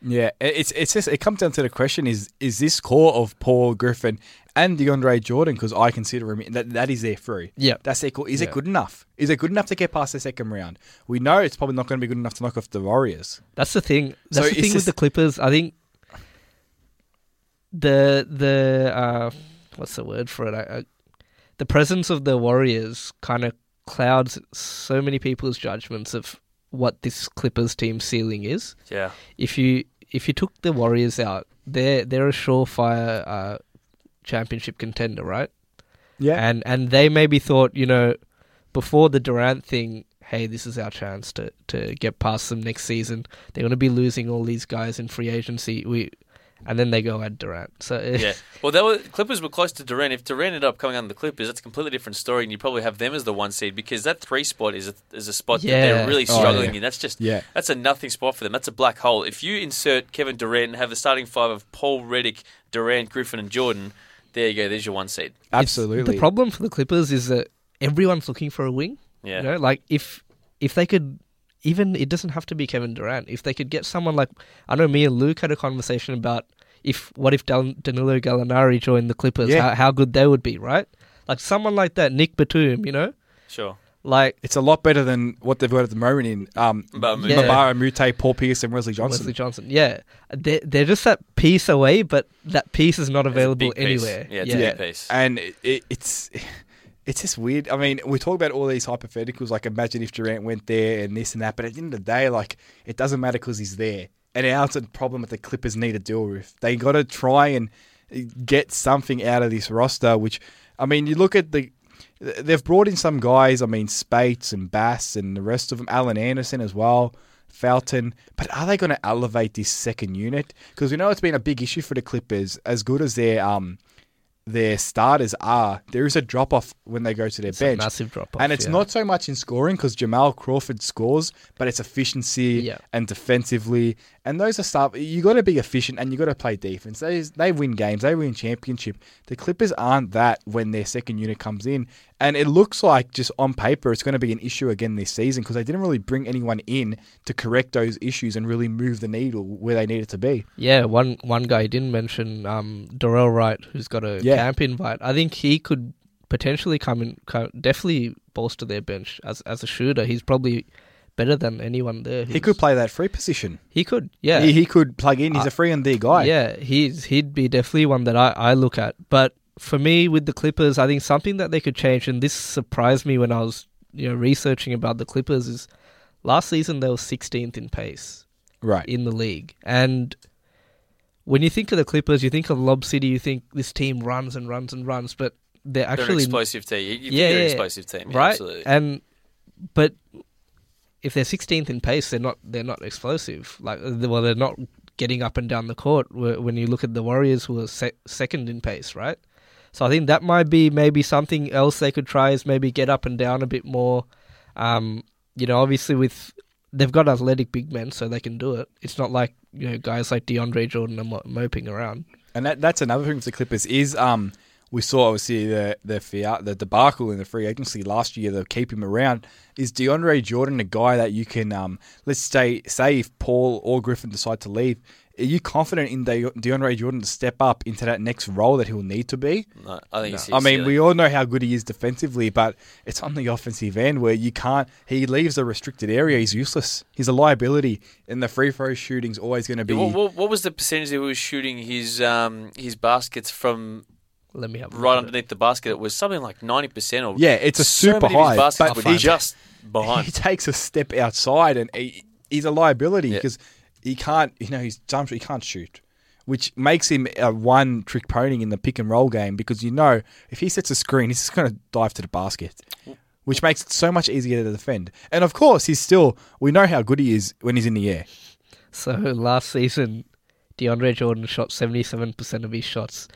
Speaker 4: Yeah, it- it's it's just it comes down to the question: is is this core of Paul Griffin and DeAndre Jordan? Because I consider him that that is their three.
Speaker 5: Yeah.
Speaker 4: that's their core. Is it good enough? Is it good enough to get past the second round? We know it's probably not going to be good enough to knock off the Warriors.
Speaker 5: That's the thing.
Speaker 4: So
Speaker 5: That's the
Speaker 4: it's
Speaker 5: thing with the Clippers. I think the the uh, what's the word for it? I, I, the presence of the Warriors kind of clouds so many people's judgments of what this Clippers team ceiling is.
Speaker 3: Yeah.
Speaker 5: If you if you took the Warriors out, they're they're a surefire uh, championship contender, right?
Speaker 4: Yeah,
Speaker 5: and and they maybe thought, you know, before the Durant thing, hey, this is our chance to to get past them next season. They're going to be losing all these guys in free agency. We, and then they go at Durant. So
Speaker 3: Yeah. Well, they were, Clippers were close to Durant. If Durant ended up coming under the Clippers, that's a completely different story, and you probably have them as the one seed because that three spot is a, is a spot that they're really
Speaker 4: Oh,
Speaker 3: struggling
Speaker 4: yeah.
Speaker 3: in. That's just
Speaker 4: Yeah.
Speaker 3: that's a nothing spot for them. That's a black hole. If you insert Kevin Durant and have the starting five of Paul Redick, Durant, Griffin, and Jordan, there you go. There's your one seed.
Speaker 5: It's-
Speaker 4: absolutely.
Speaker 5: The problem for the Clippers is that everyone's looking for a wing.
Speaker 3: Yeah.
Speaker 5: You know, like if if they could. Even it doesn't have to be Kevin Durant. If they could get someone like I know me and Luke had a conversation about if what if Dan- Danilo Gallinari joined the Clippers,
Speaker 4: Yeah.
Speaker 5: how, how good they would be, right? Like someone like that, Nick Batum, you know,
Speaker 3: Sure.
Speaker 5: like
Speaker 4: it's a lot better than what they've got at the moment in um,
Speaker 3: Mbama.
Speaker 5: Yeah.
Speaker 4: Mabara, Mute, Paul Pierce, and Wesley Johnson.
Speaker 5: Wesley Johnson. Yeah, they're, they're just that piece away, but that piece is not
Speaker 3: It's a
Speaker 5: available
Speaker 3: big piece.
Speaker 5: anywhere.
Speaker 3: Yeah, it's a
Speaker 4: yeah,
Speaker 3: big piece.
Speaker 4: and it, it, it's it's just weird. I mean, we talk about all these hypotheticals, like imagine if Durant went there and this and that, but at the end of the day, like it doesn't matter because he's there. And it's a problem that the Clippers need to deal with. They got to try and get something out of this roster. Which, I mean, you look at the. They've brought in some guys. I mean, Speights and Bass and the rest of them. Alan Anderson as well. Felton, but are they going to elevate this second unit? Because we know it's been a big issue for the Clippers. As good as their um their starters are, there is a drop off when they go to their
Speaker 5: It's a
Speaker 4: bench.
Speaker 5: massive drop-off,
Speaker 4: and it's
Speaker 5: yeah.
Speaker 4: not so much in scoring because Jamal Crawford scores, but it's efficiency
Speaker 5: Yeah.
Speaker 4: and defensively. And those are stuff you got to be efficient and you got to play defense. They they win games, they win championship. The Clippers aren't that when their second unit comes in, and it looks like just on paper it's going to be an issue again this season because they didn't really bring anyone in to correct those issues and really move the needle where they need it to be.
Speaker 5: Yeah, one one guy didn't mention, um, Dorell Wright, who's got a
Speaker 4: Yeah.
Speaker 5: camp invite. I think he could potentially come in, definitely bolster their bench as as a shooter. He's probably better than anyone there.
Speaker 4: He could play that free position.
Speaker 5: He could. Yeah.
Speaker 4: He, he could plug in. He's
Speaker 5: Uh,
Speaker 4: a free and D guy.
Speaker 5: Yeah, he's he'd be definitely one that I, I look at. But for me, with the Clippers, I think something that they could change, and this surprised me when I was you know researching about the Clippers, is last season they were 16th in pace
Speaker 4: Right.
Speaker 5: in the league, and when you think of the Clippers, you think of Lob City, you think this team runs and runs and runs, but they're
Speaker 3: They're an
Speaker 5: actually
Speaker 3: explosive team. You, you think
Speaker 5: Yeah,
Speaker 3: they're an
Speaker 5: yeah,
Speaker 3: explosive team, yeah,
Speaker 5: right?
Speaker 3: Absolutely.
Speaker 5: And but if they're 16th in pace, they're not they're not explosive. Like uh, well, they're not getting up and down the court. When you look at the Warriors, who are se- second in pace, right? So I think that might be maybe something else they could try is maybe get up and down a bit more. Um, you know, obviously with they've got athletic big men, so they can do it. It's not like you know guys like DeAndre Jordan are mo- moping around.
Speaker 4: And that, that's another thing with the Clippers is um we saw obviously the the fia- the debacle in the free agency last year to keep him around. Is DeAndre Jordan a guy that you can um let's say say if Paul or Griffin decide to leave, are you confident in De- DeAndre Jordan to step up into that next role that he'll need to be?
Speaker 3: no, I think it's
Speaker 4: I mean, we all know how good he is defensively, but it's on the offensive end where you can't. He leaves a restricted area. He's useless. He's a liability, and the free throw shooting's always going to be.
Speaker 3: What, what, what was the percentage that he was shooting his um, his baskets from
Speaker 5: Let me have
Speaker 3: right
Speaker 5: it.
Speaker 3: underneath the basket. It was something like ninety percent or
Speaker 4: Yeah, it's a
Speaker 3: so
Speaker 4: super
Speaker 3: many of his
Speaker 4: high,
Speaker 3: baskets
Speaker 4: but he-
Speaker 3: just behind.
Speaker 4: He takes a step outside, and he, he's a liability
Speaker 3: Yeah.
Speaker 4: because he can't. You know, he's jump. He can't shoot, which makes him a one trick pony in the pick and roll game because you know if he sets a screen, he's just going to dive to the basket, which makes it so much easier to defend. And of course, he's still. We know how good he is when he's in the air.
Speaker 5: So last season, DeAndre Jordan shot 77% of his shots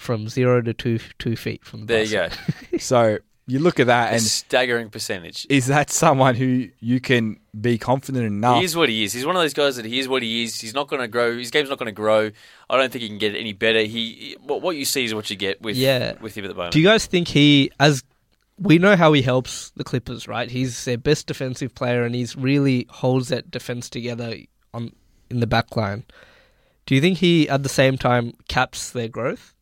Speaker 5: from zero to two two feet from the
Speaker 3: There you go.
Speaker 4: So you look at that,
Speaker 3: A
Speaker 4: and
Speaker 3: staggering percentage.
Speaker 4: is that someone who you can be confident enough?
Speaker 3: He is what he is. He's one of those guys that he is what he is. He's not going to grow. His game's not going to grow. I don't think he can get any better. He what, what you see is what you get with
Speaker 5: Yeah.
Speaker 3: with him at the moment.
Speaker 5: Do you guys think he, as we know how he helps the Clippers, right? He's their best defensive player, and he's really holds that defense together on in the back line. Do you think he, at the same time, caps their growth?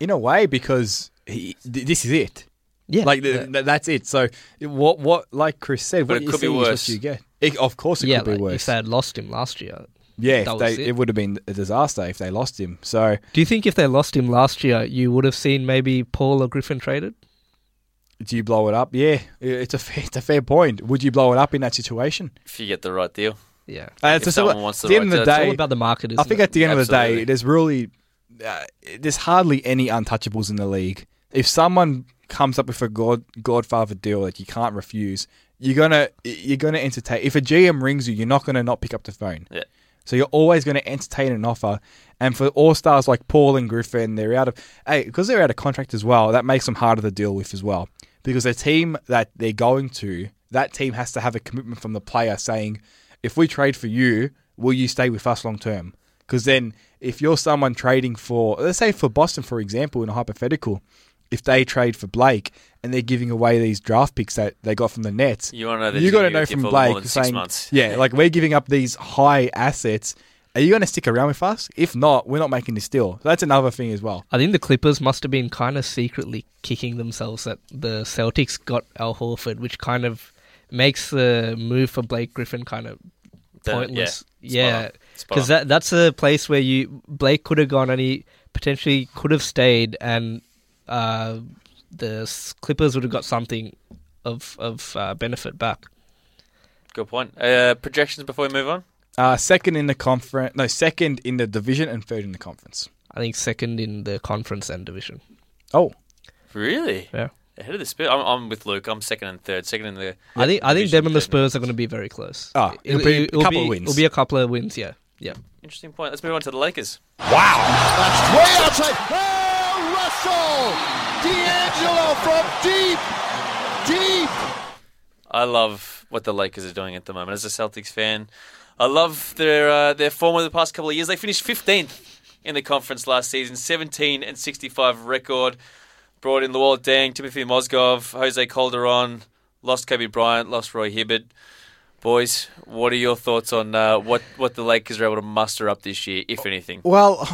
Speaker 4: In a way because he, th- this is it.
Speaker 5: Yeah,
Speaker 4: like the,
Speaker 5: yeah.
Speaker 4: th- that's it. So what what like Chris said,
Speaker 3: But
Speaker 4: what
Speaker 3: it
Speaker 4: you
Speaker 3: could be
Speaker 4: see is what
Speaker 3: worse.
Speaker 4: you get. It, of course, it
Speaker 5: yeah,
Speaker 4: could be
Speaker 5: like,
Speaker 4: worse.
Speaker 5: if they had lost him last year.
Speaker 4: yeah,
Speaker 5: that
Speaker 4: if
Speaker 5: was
Speaker 4: they,
Speaker 5: it.
Speaker 4: it. would have been a disaster if they lost him. So
Speaker 5: Do you think if they lost him last year, you would have seen maybe Paul or Griffin traded?
Speaker 4: do you blow it up? Yeah, it's a fair, it's a fair point. Would you blow it up in that situation?
Speaker 3: if you get the right deal,
Speaker 5: Yeah,
Speaker 4: Uh,
Speaker 3: if
Speaker 4: it's just-
Speaker 3: someone wants
Speaker 4: at
Speaker 3: the
Speaker 4: the end
Speaker 3: right
Speaker 4: of the
Speaker 3: deal,
Speaker 5: it's
Speaker 4: day,
Speaker 5: all about the market. Isn't
Speaker 4: I think
Speaker 5: it?
Speaker 4: at the end of the
Speaker 3: Absolutely.
Speaker 4: day, there's really uh, there's hardly any untouchables in the league. If someone comes up with a god Godfather deal that you can't refuse, you're gonna you're gonna entertain. If a GM rings you, you're not gonna not pick up the phone.
Speaker 3: Yeah.
Speaker 4: So you're always going to entertain an offer. And for all stars like Paul and Griffin, they're out of hey because they're out of contract as well. That makes them harder to deal with as well. Because the team that they're going to, that team has to have a commitment from the player saying, if we trade for you, will you stay with us long term? Because then, if you're someone trading for, let's say for Boston, for example, in a hypothetical, if they trade for Blake and they're giving away these draft picks that they got from the Nets,
Speaker 3: You wanna know
Speaker 4: you got
Speaker 3: gonna
Speaker 4: know from Blake saying,
Speaker 3: months.
Speaker 4: yeah, like we're giving up these high assets. Are you going to stick around with us? If not, we're not making this deal. So that's another thing as well.
Speaker 5: I think the Clippers must have been kind of secretly kicking themselves that the Celtics got Al Horford, which kind of makes the move for Blake Griffin kind of
Speaker 3: The-
Speaker 5: pointless.
Speaker 3: yeah,
Speaker 5: Yeah,
Speaker 3: spot on, spot
Speaker 5: because that that's a place where you Blake could have gone and he potentially could have stayed, and uh, the Clippers would have got something of of uh, benefit back.
Speaker 3: Good point. Uh, projections before we move on.
Speaker 4: Uh, second in the conference, no, second in the division and third in the conference.
Speaker 5: I think second in the conference and division.
Speaker 4: Oh,
Speaker 3: Really?
Speaker 5: Yeah.
Speaker 3: Ahead of the Spurs. I'm, I'm with Luke. I'm second and third. Second in the.
Speaker 5: I think I think them and the Spurs are going to be very close.
Speaker 4: Ah, it'll be a
Speaker 5: it'll
Speaker 4: couple
Speaker 5: be,
Speaker 4: of wins.
Speaker 5: It'll be a couple of wins. Yeah, yeah.
Speaker 3: Interesting point. Let's move on to the Lakers. Wow.
Speaker 6: That's way outside. Oh, Russell! D'Angelo from deep, deep.
Speaker 3: I love what the Lakers are doing at the moment. As a Celtics fan, I love their uh, their form over the past couple of years. They finished 15th in the conference last season, 17 and 65 record. Brought in Luol Deng, Timofey Mozgov, Jose Calderon, lost Kobe Bryant, lost Roy Hibbert. Boys, what are your thoughts on uh, what what the Lakers are able to muster up this year, if anything?
Speaker 4: Well,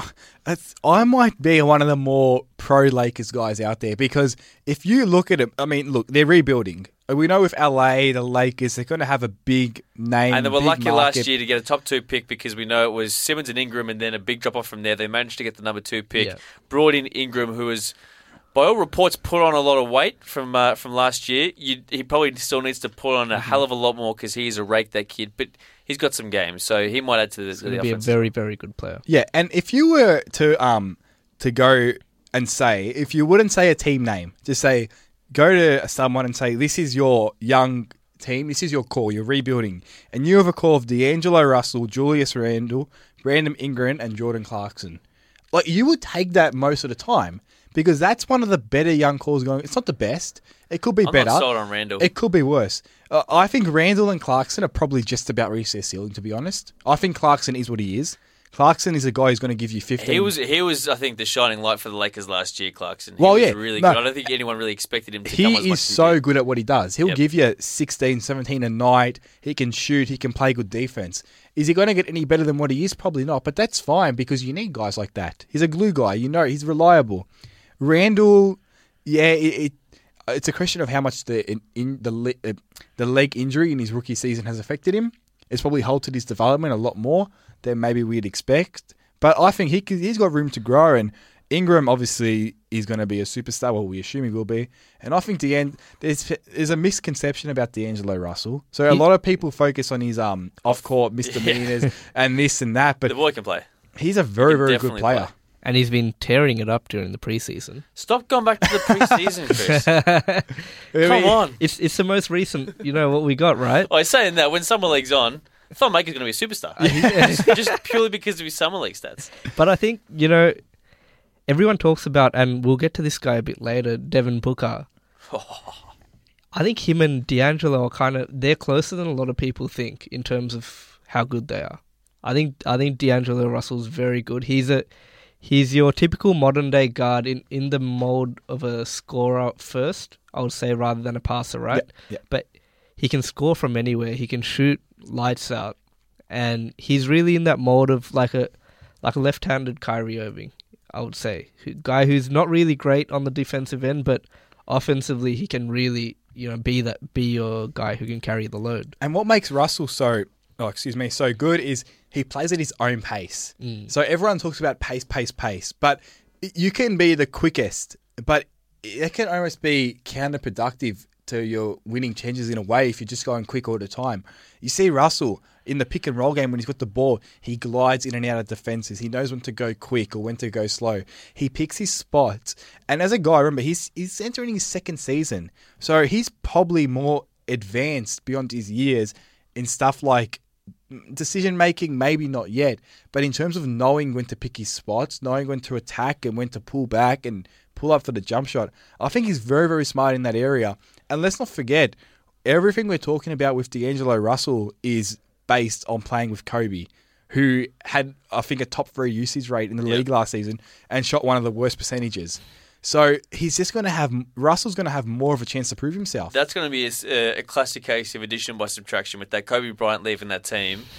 Speaker 4: I might be one of the more pro Lakers guys out there because if you look at it, I mean, look, they're rebuilding. We know with LA, the Lakers, they're going to have a big name.
Speaker 3: And they were lucky
Speaker 4: market.
Speaker 3: last year to get a top two pick because we know it was Simmons and Ingram, and then a big drop off from there. They managed to get the number two pick.
Speaker 5: Yeah.
Speaker 3: Brought in Ingram, who was, by all reports, put on a lot of weight from uh, from last year. You, he probably still needs to put on a
Speaker 5: Mm-hmm.
Speaker 3: hell of a lot more because he's a rake that kid. But he's got some games, so he might add to the,
Speaker 5: He's
Speaker 3: to
Speaker 5: going
Speaker 3: the
Speaker 5: to be a very very good player.
Speaker 4: Yeah, and if you were to um to go and say, if you wouldn't say a team name, just say go to someone and say this is your young team, this is your core, you're rebuilding, and you have a core of D'Angelo Russell, Julius Randle, Brandon Ingram, and Jordan Clarkson. Like you would take that most of the time because that's one of the better young calls going. It's not the best. It could be
Speaker 3: I'm
Speaker 4: better.
Speaker 3: not sold on Randle.
Speaker 4: It could be worse. Uh, I think Randle and Clarkson are probably just about reached their ceiling. To be honest, I think Clarkson is what he is. Clarkson is a guy who's going to give you 15.
Speaker 3: he was he was I think the shining light for the Lakers last year, Clarkson. He
Speaker 4: Well,
Speaker 3: was
Speaker 4: yeah,
Speaker 3: really
Speaker 4: no.
Speaker 3: good. I don't think anyone really expected him to come as
Speaker 4: he is so good at what he does. He'll
Speaker 3: Yep.
Speaker 4: give you 16, 17 a night. He can shoot. He can play good defense. Is he going to get any better than what he is? Probably not. But that's fine because you need guys like that. He's a glue guy. You know, he's reliable. Randle, yeah, it, it it's a question of how much the in, in the uh, the leg injury in his rookie season has affected him. It's probably halted his development a lot more than maybe we'd expect. But I think he he's got room to grow, and Ingram obviously is going to be a superstar. Well, we assume he will be. And I think Dean, there's there's a misconception about D'Angelo Russell. So a
Speaker 5: He-
Speaker 4: lot of people focus on his um off court misdemeanors and this and that, But the
Speaker 3: boy can play.
Speaker 4: he's a very very good player.
Speaker 3: play.
Speaker 5: And he's been tearing it up during the preseason.
Speaker 3: Stop going back to the preseason, Chris. Come on.
Speaker 5: It's it's the most recent, you know what we got, right?
Speaker 3: Oh, he's saying that when summer league's on, Thon Maker's going to be a superstar. just, just purely because of his summer league stats.
Speaker 5: But I think, you know, everyone talks about, and we'll get to this guy a bit later, Devin Booker. I think him and D'Angelo are kind of they're closer than a lot of people think in terms of how good they are. I think I think D'Angelo Russell's very good. He's a he's your typical modern day guard in, in the mold of a scorer first, I would say, rather than a passer, right?
Speaker 4: yeah.
Speaker 5: But he can score from anywhere. He can shoot lights out, and he's really in that mold of like a like a left-handed Kyrie Irving. I would say, Who- guy who's not really great on the defensive end, but offensively he can really you know be that be your guy who can carry the load.
Speaker 4: And what makes Russell so, oh, excuse me, so good is he plays at his own pace. Mm. So everyone talks about pace, pace, pace, but you can be the quickest, but it can almost be counterproductive to your winning changes in a way if you're just going quick all the time. You see Russell in the pick and roll game when he's got the ball, he glides in and out of defenses. He knows when to go quick or when to go slow. He picks his spots. And as a guy, remember, he's he's entering his second season. So he's probably more advanced beyond his years in stuff like decision making, maybe not yet, but in terms of knowing when to pick his spots, knowing when to attack and when to pull back and pull up for the jump shot, I think he's very, very smart in that area. And let's not forget, everything we're talking about with D'Angelo Russell is based on playing with Kobe, who had, I think, a top three usage rate in the league last season and shot one of the worst percentages. So he's just going to have, Russell's going to have more of a chance to prove himself.
Speaker 3: That's going to be a classic case of addition by subtraction with that Kobe Bryant leaving that team.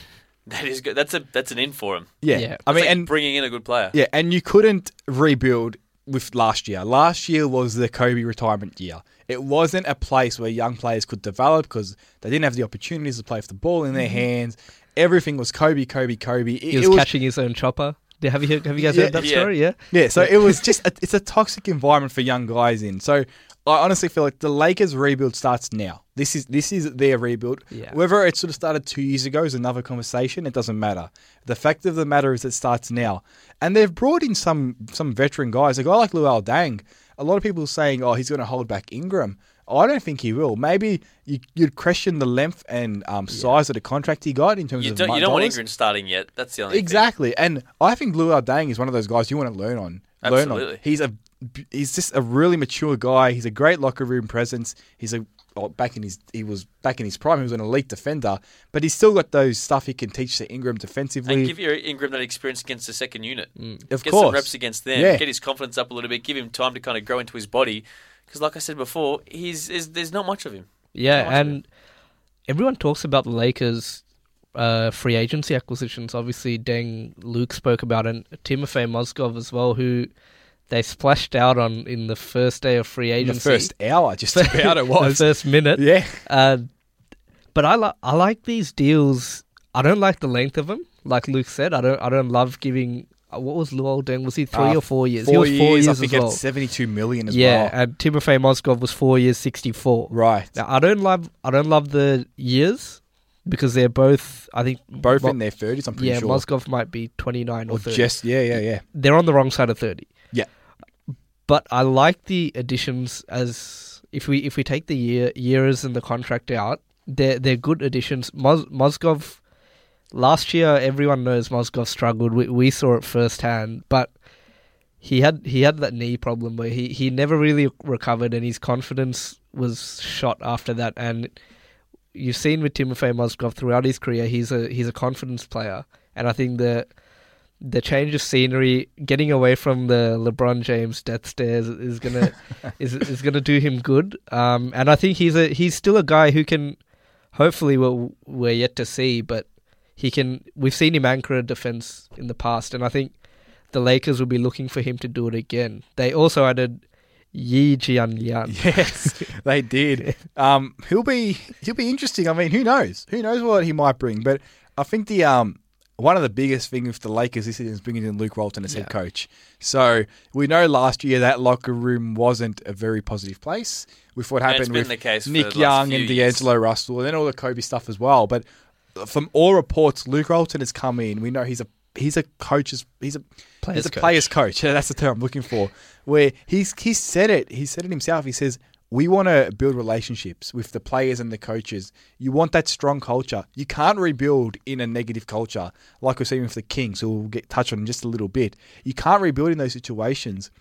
Speaker 3: That is good. That's a that's an in for him.
Speaker 4: yeah.
Speaker 5: Yeah.
Speaker 4: I mean,
Speaker 3: like
Speaker 4: and
Speaker 3: bringing in a good player.
Speaker 4: Yeah, and you couldn't rebuild with last year. Last year was the Kobe retirement year. It wasn't a place where young players could develop because they didn't have the opportunities to play with the ball in their mm-hmm. hands. Everything was Kobe, Kobe, Kobe. It,
Speaker 5: He was,
Speaker 4: it was-
Speaker 5: catching his own chopper. Have you heard, have you guys
Speaker 4: Yeah.
Speaker 5: heard that
Speaker 3: Yeah.
Speaker 5: story? Yeah.
Speaker 4: yeah, so it was just a, it's a toxic environment for young guys in. So I honestly feel like the Lakers rebuild starts now. This is this is their rebuild.
Speaker 5: Yeah.
Speaker 4: Whether it sort of started two years ago is another conversation. It doesn't matter. The fact of the matter is it starts now, and they've brought in some some veteran guys. A guy like Luol Deng. A lot of people are saying, "Oh, he's going to hold back Ingram." I don't think he will. Maybe you, you'd question the length and um, size of the contract he got in terms
Speaker 3: You
Speaker 4: of
Speaker 3: don't, you don't want. Ingram starting yet. That's the only thing.
Speaker 4: Exactly, and I think Luol Deng is one of those guys you want to learn on. Learn on.
Speaker 3: Absolutely.
Speaker 4: He's a he's just a really mature guy. He's a great locker room presence. He's a well, back in his he was back in his prime. He was an elite defender, but he's still got those stuff he can teach to Ingram defensively.
Speaker 3: And give your Ingram that experience against the second unit.
Speaker 4: of
Speaker 3: get
Speaker 4: course,
Speaker 3: some reps against them.
Speaker 4: Yeah.
Speaker 3: Get his confidence up a little bit. Give him time to kind of grow into his body. Because, like I said before, he's is, there's not much of him.
Speaker 5: Yeah,
Speaker 3: Awesome.
Speaker 5: and everyone talks about the Lakers' uh, free agency acquisitions. Obviously, Deng Luke spoke about and Timofey Mozgov as well, who they splashed out on in the first day of free
Speaker 4: in the
Speaker 5: agency.
Speaker 4: first hour, just about it was.
Speaker 5: the first minute.
Speaker 4: yeah,
Speaker 5: Uh, but I like I like these deals. I don't like the length of them. Like Luke said, I don't I don't love giving. Uh, What was Luol Deng? Was he three
Speaker 4: Uh,
Speaker 5: or four years?
Speaker 4: Four
Speaker 5: he was four
Speaker 4: years,
Speaker 5: years,
Speaker 4: I think
Speaker 5: as well.
Speaker 4: seventy-two million as
Speaker 5: yeah,
Speaker 4: well.
Speaker 5: Yeah, and Timofey Mozgov was four years, sixty-four.
Speaker 4: Right,
Speaker 5: Now I don't love I don't love the years because they're both I think
Speaker 4: both
Speaker 5: Mo-
Speaker 4: in their thirties. I'm pretty
Speaker 5: yeah
Speaker 4: sure.
Speaker 5: Mozgov might be twenty nine or,
Speaker 4: or
Speaker 5: 30.
Speaker 4: just yeah, yeah, yeah.
Speaker 5: they're on the wrong side of thirty.
Speaker 4: Yeah.
Speaker 5: But I like the additions as if we if we take the year years and the contract out, they're they're good additions. Moz, Mozgov last year everyone knows Mozgov struggled. We we saw it firsthand, but he had he had that knee problem where he, he never really recovered and his confidence was shot after that and you've seen with Timofey Mozgov throughout his career he's a he's a confidence player and I think the the change of scenery, getting away from the LeBron James death stares is gonna is is gonna do him good. Um, and I think he's a he's still a guy who can, hopefully we're we're yet to see, but he can. We've seen him anchor a defense in the past, and I think the Lakers will be looking for him to do it again. They also added Yi Jian Lian.
Speaker 4: Yes, they did. Um, he'll be he'll be interesting. I mean, who knows? Who knows what he might bring? But I think the um one of the biggest things with the Lakers this season is bringing in Luke Walton as head coach. So we know last year that locker room wasn't a very positive place with what happened with
Speaker 3: the case
Speaker 4: Nick Young and
Speaker 3: years.
Speaker 4: D'Angelo Russell and then all the Kobe stuff as well. But from all reports, Luke Walton has come in. We know he's a he's a coach's he's a
Speaker 5: Players
Speaker 4: he's a
Speaker 5: coach.
Speaker 4: player's coach. Yeah, that's the term I'm looking for. Where he's he said it. He said it himself. He says we want to build relationships with the players and the coaches. You want that strong culture. You can't rebuild in a negative culture like we're seeing with the Kings, who we'll get touch on in just a little bit. You can't rebuild in those situations.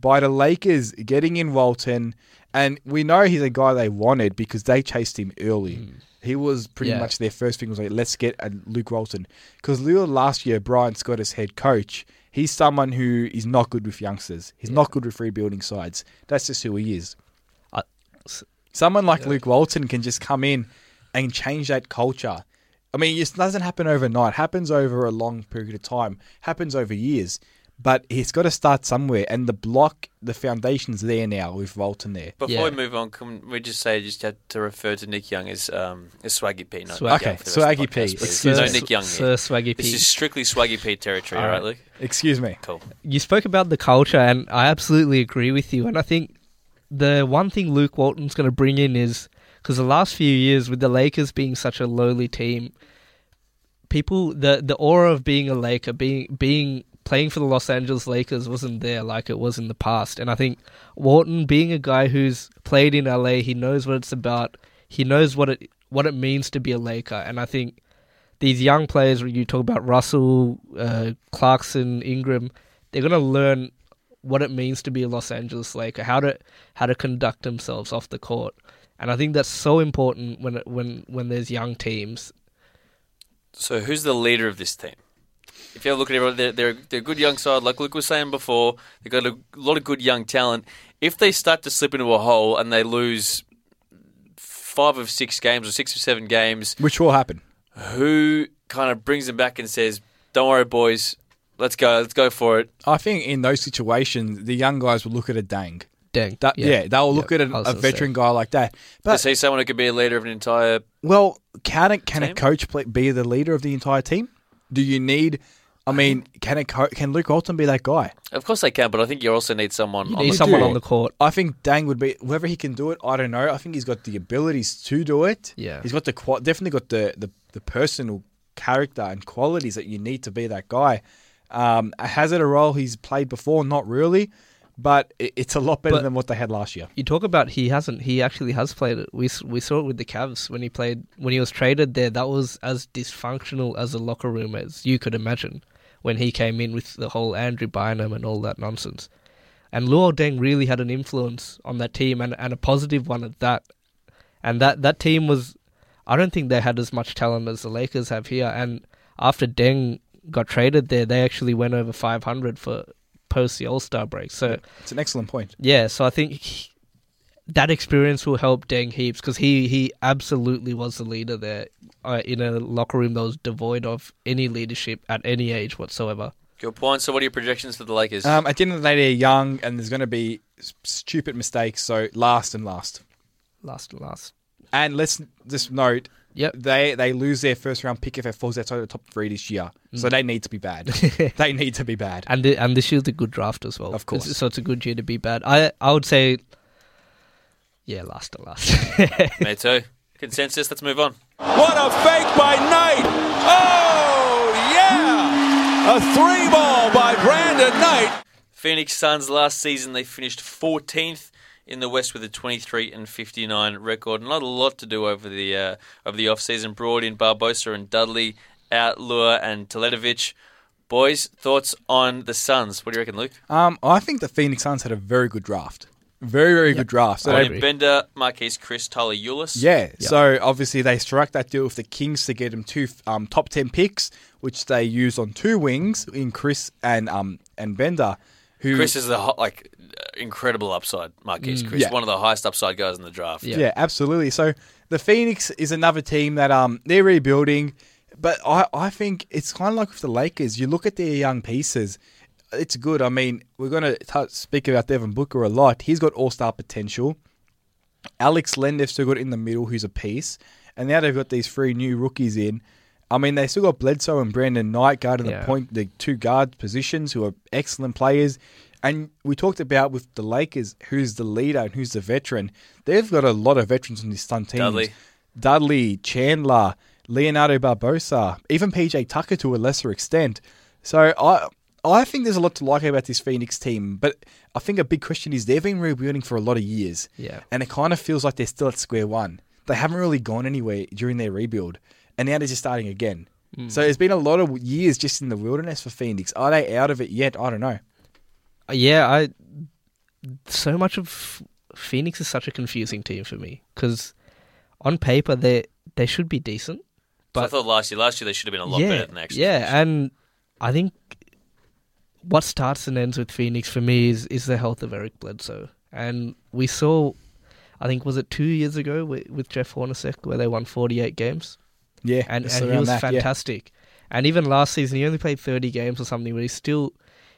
Speaker 4: By the Lakers getting in Walton, and we know he's a guy they wanted because they chased him early. Hmm. He was pretty
Speaker 5: Yeah.
Speaker 4: much their first thing was like, let's get a Luke Walton. Because last year, Byron Scott as head coach, he's someone who is not good with youngsters. He's not good with rebuilding sides. That's just who he is.
Speaker 5: I-
Speaker 4: Someone like Luke Walton can just come in and change that culture. I mean, it doesn't happen overnight. It happens over a long period of time. It happens over years. But it's got to start somewhere, and the block, the foundation's there now with Walton there.
Speaker 3: Before
Speaker 5: Yeah.
Speaker 3: we move on, can we just say just had to refer to Nick Young as um, as Swaggy P? Not
Speaker 5: Swag-
Speaker 3: Nick
Speaker 4: Okay,
Speaker 3: Young for the rest of the
Speaker 4: Swaggy P.
Speaker 3: podcast, please.
Speaker 4: Excuse
Speaker 3: no
Speaker 4: me.
Speaker 3: Nick Young
Speaker 5: Sir
Speaker 3: here.
Speaker 5: Swaggy
Speaker 3: This
Speaker 5: P.
Speaker 3: is strictly Swaggy P territory,
Speaker 5: All
Speaker 3: right,
Speaker 5: right.
Speaker 3: Luke?
Speaker 4: Excuse me.
Speaker 3: Cool.
Speaker 5: you spoke about the culture, and I absolutely agree with you. And I think the one thing Luke Walton's going to bring in is because the last few years, with the Lakers being such a lowly team, people the the aura of being a Laker, being being playing for the Los Angeles Lakers wasn't there like it was in the past. And I think Walton, being a guy who's played in LA, he knows what it's about. He knows what it what it means to be a Laker, and I think these young players, when you talk about Russell, uh, Clarkson, Ingram, they're going to learn what it means to be a Los Angeles Laker, how to how to conduct themselves off the court, and I think that's so important when it, when when there's young teams.
Speaker 3: So who's the leader of this team? If you have a look at everyone, they're, they're, they're a good young side. Like Luke was saying before, they've got a lot of good young talent. If they start to slip into a hole and they lose five of six games or six of seven games,
Speaker 4: Which will happen.
Speaker 3: who kind of brings them back and says, "Don't worry, boys, let's go, let's go for it."
Speaker 4: I think in those situations, the young guys will look at a Deng.
Speaker 5: Deng,
Speaker 4: That, yeah. they'll look
Speaker 5: Yeah,
Speaker 4: at a, a
Speaker 5: gonna say.
Speaker 4: veteran guy like that.
Speaker 3: To
Speaker 4: But
Speaker 3: see someone who could be a leader of an entire
Speaker 4: well, can it, can a coach play, be the leader of the entire team? Do you need? I mean, can a can Luke Walton be that guy?
Speaker 3: Of course they can, but I think you also need someone.
Speaker 5: you
Speaker 3: on
Speaker 5: need
Speaker 3: the
Speaker 5: someone
Speaker 4: do.
Speaker 5: on the court.
Speaker 4: I think Deng would be whether he can do it. I don't know. I think he's got the abilities to do it.
Speaker 5: Yeah.
Speaker 4: he's got the qua- definitely got the, the the personal character and qualities that you need to be that guy. Um, has it a role he's played before? Not really, but it's a lot better
Speaker 5: But-
Speaker 4: than what they had last year.
Speaker 5: You talk about he hasn't. He actually has played it. We we saw it with the Cavs when he played when he was traded there. That was as dysfunctional as a locker room as you could imagine when he came in with the whole Andrew Bynum and all that nonsense. And Luol Deng really had an influence on that team and, and a positive one at that. And that that team was, I don't think they had as much talent as the Lakers have here. And after Deng got traded there, they actually went over 500 for post the All Star break. So.
Speaker 4: It's an excellent point.
Speaker 5: Yeah, so I think he- that experience will help Deng heaps because he, he absolutely was the leader there uh, in a locker room that was devoid of any leadership at any age whatsoever.
Speaker 3: Good point. So, what are your projections for the Lakers?
Speaker 4: Um, at the end of the day, they're young, and there's going to be stupid mistakes. So last and last.
Speaker 5: Last and last.
Speaker 4: And let's just note
Speaker 5: Yep.
Speaker 4: they they lose their first round pick if it falls outside the top three this year.
Speaker 5: Mm.
Speaker 4: So they need to be bad. they need to be bad.
Speaker 5: And the, and this year's a good draft as well.
Speaker 4: Of course.
Speaker 5: It's- so it's a good year to be bad. I I would say, yeah, last and last.
Speaker 3: Me too. Consensus. Let's move on.
Speaker 6: What a fake by Knight. Oh, yeah. A three ball by Brandon Knight.
Speaker 3: Phoenix Suns last season they finished 14th in the West with a 23 and 59 record. Not a lot to do over the uh, over the off season. Brought in Barbosa and Dudley, out Leuer and Teletovic. Boys, thoughts on the Suns? What do you reckon, Luke?
Speaker 4: Um, I think the Phoenix Suns had a very good draft. Very, very good draft. So
Speaker 5: I
Speaker 4: they.
Speaker 3: Bender, Marquese Chriss, Tyler Ulis.
Speaker 4: yeah, so obviously they struck that deal with the Kings to get them two um, top ten picks, which they used on two wings in Chriss and um and Bender. Who
Speaker 3: Chriss is the hot, like uh, incredible upside. Marquese Chriss,
Speaker 4: Yeah.
Speaker 3: one of the highest upside guys in the draft.
Speaker 5: Yeah.
Speaker 4: Yeah. absolutely. So the Phoenix is another team that um they're rebuilding, but I I think it's kind of like with the Lakers. You look at their young pieces, it's good. I mean, we're gonna speak about Devin Booker a lot. He's got all star potential. Alex Len they've still got in the middle, who's a piece, and now they've got these three new rookies in. I mean, they still got Bledsoe and Brandon Knight guarding
Speaker 5: Yeah.
Speaker 4: the point, the two guard positions, who are excellent players. And we talked about with the Lakers, who's the leader and who's the veteran. They've got a lot of veterans on this Sun team.
Speaker 3: Dudley.
Speaker 4: Dudley, Chandler, Leonardo Barbosa, even PJ Tucker to a lesser extent. So I I think there's a lot to like about this Phoenix team, but I think a big question is they've been rebuilding for a lot of years.
Speaker 5: Yeah.
Speaker 4: And it kind of feels like they're still at square one. They haven't really gone anywhere during their rebuild. And now they're just starting again. So it's been a lot of years just in the wilderness for Phoenix. Are they out of it yet? I don't know.
Speaker 5: Uh, Yeah, I. So much of Phoenix is such a confusing team for me because on paper they they should be decent,
Speaker 3: So I thought last year, last year they should have been a lot
Speaker 5: yeah,
Speaker 3: better than actually.
Speaker 5: yeah, and I think what starts and ends with Phoenix for me is is the health of Eric Bledsoe, and we saw, I think was it two years ago with, with Jeff Hornacek where they won forty eight games,
Speaker 4: Yeah.
Speaker 5: and and he was
Speaker 4: that, yeah.
Speaker 5: fantastic, and even last season he only played thirty games or something, but he's still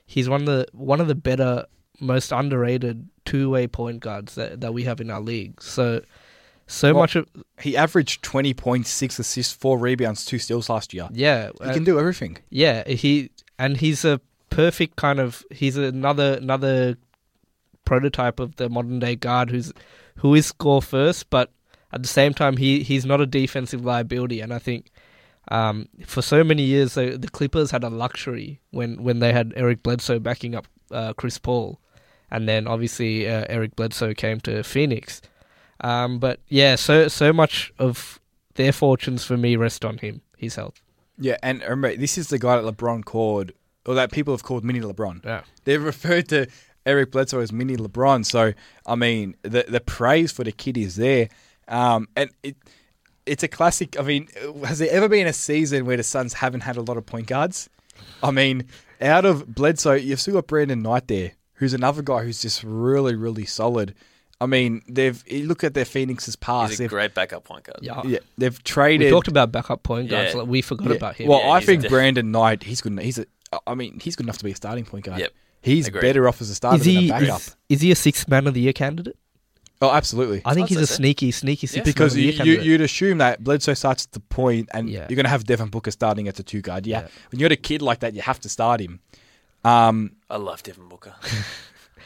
Speaker 5: he's one of the one of the better, most underrated two way point guards that that we have in our league. So. So
Speaker 4: Well,
Speaker 5: much of
Speaker 4: He averaged twenty point six assists, 4 rebounds, 2 steals last year.
Speaker 5: yeah,
Speaker 4: He
Speaker 5: uh,
Speaker 4: can do everything.
Speaker 5: Yeah, he and he's a perfect kind of he's another another prototype of the modern day guard who's who is score first, but at the same time he he's not a defensive liability. And I think um, for so many years the, the Clippers had a luxury when when they had Eric Bledsoe backing up uh, Chris Paul, and then obviously uh, Eric Bledsoe came to Phoenix. Um, but yeah, so so much of their fortunes for me rest on him, his health.
Speaker 4: Yeah, and remember, this is the guy that LeBron called, or that people have called Mini LeBron.
Speaker 5: Yeah.
Speaker 4: They've referred to Eric Bledsoe as Mini LeBron. So, I mean, the the praise for the kid is there. Um, and it it's a classic. I mean, has there ever been a season where the Suns haven't had a lot of point guards? I mean, out of Bledsoe, you've still got Brandon Knight there, who's another guy who's just really, really solid. I mean, they've you look at their Phoenix's past.
Speaker 3: He's a
Speaker 4: they've,
Speaker 3: great backup point guard.
Speaker 5: Yeah,
Speaker 4: yeah, they've traded.
Speaker 5: We
Speaker 4: traded.
Speaker 5: talked about backup point guards.
Speaker 3: Yeah.
Speaker 5: Like we forgot
Speaker 4: Yeah.
Speaker 5: about him.
Speaker 4: Well,
Speaker 3: Yeah,
Speaker 4: I think
Speaker 3: a-
Speaker 4: Brandon Knight, he's good. He's a. I mean, he's good enough to be a starting point guard.
Speaker 3: Yep.
Speaker 4: He's
Speaker 3: Agreed.
Speaker 4: better off as a starter
Speaker 5: is he
Speaker 4: than a backup.
Speaker 5: is, is he a sixth man of the year candidate?
Speaker 4: Oh, absolutely.
Speaker 5: I think
Speaker 3: I'd
Speaker 5: he's a
Speaker 3: so.
Speaker 5: sneaky, sneaky sixth
Speaker 4: because you,
Speaker 5: of the year
Speaker 4: you,
Speaker 5: candidate.
Speaker 4: you'd assume that Bledsoe starts at the point, and
Speaker 5: Yeah.
Speaker 4: you're going to have Devin Booker starting at the two guard. Yeah.
Speaker 5: Yeah.
Speaker 4: when you're a kid like that, you have to start him. Um,
Speaker 3: I love Devin Booker.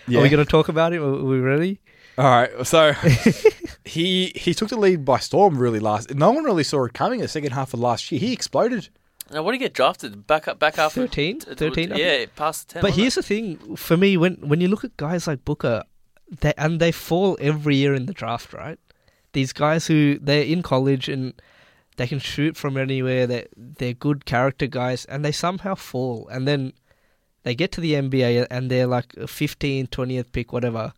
Speaker 4: yeah.
Speaker 5: Are we going to talk about him? Are we ready?
Speaker 4: All right, so he he took the lead by storm really last. No one really saw it coming. The second half of last year, he exploded.
Speaker 3: now, what did he get drafted? Back up, back after
Speaker 5: 13? 13, I
Speaker 3: Yeah, past the ten.
Speaker 5: But
Speaker 3: wasn't
Speaker 5: here's the thing for me: when when you look at guys like Booker, they and they fall every year in the draft, right? These guys who they're in college and they can shoot from anywhere. They they're good character guys, and they somehow fall, and then they get to the NBA and they're like a 15th, 20th pick, whatever,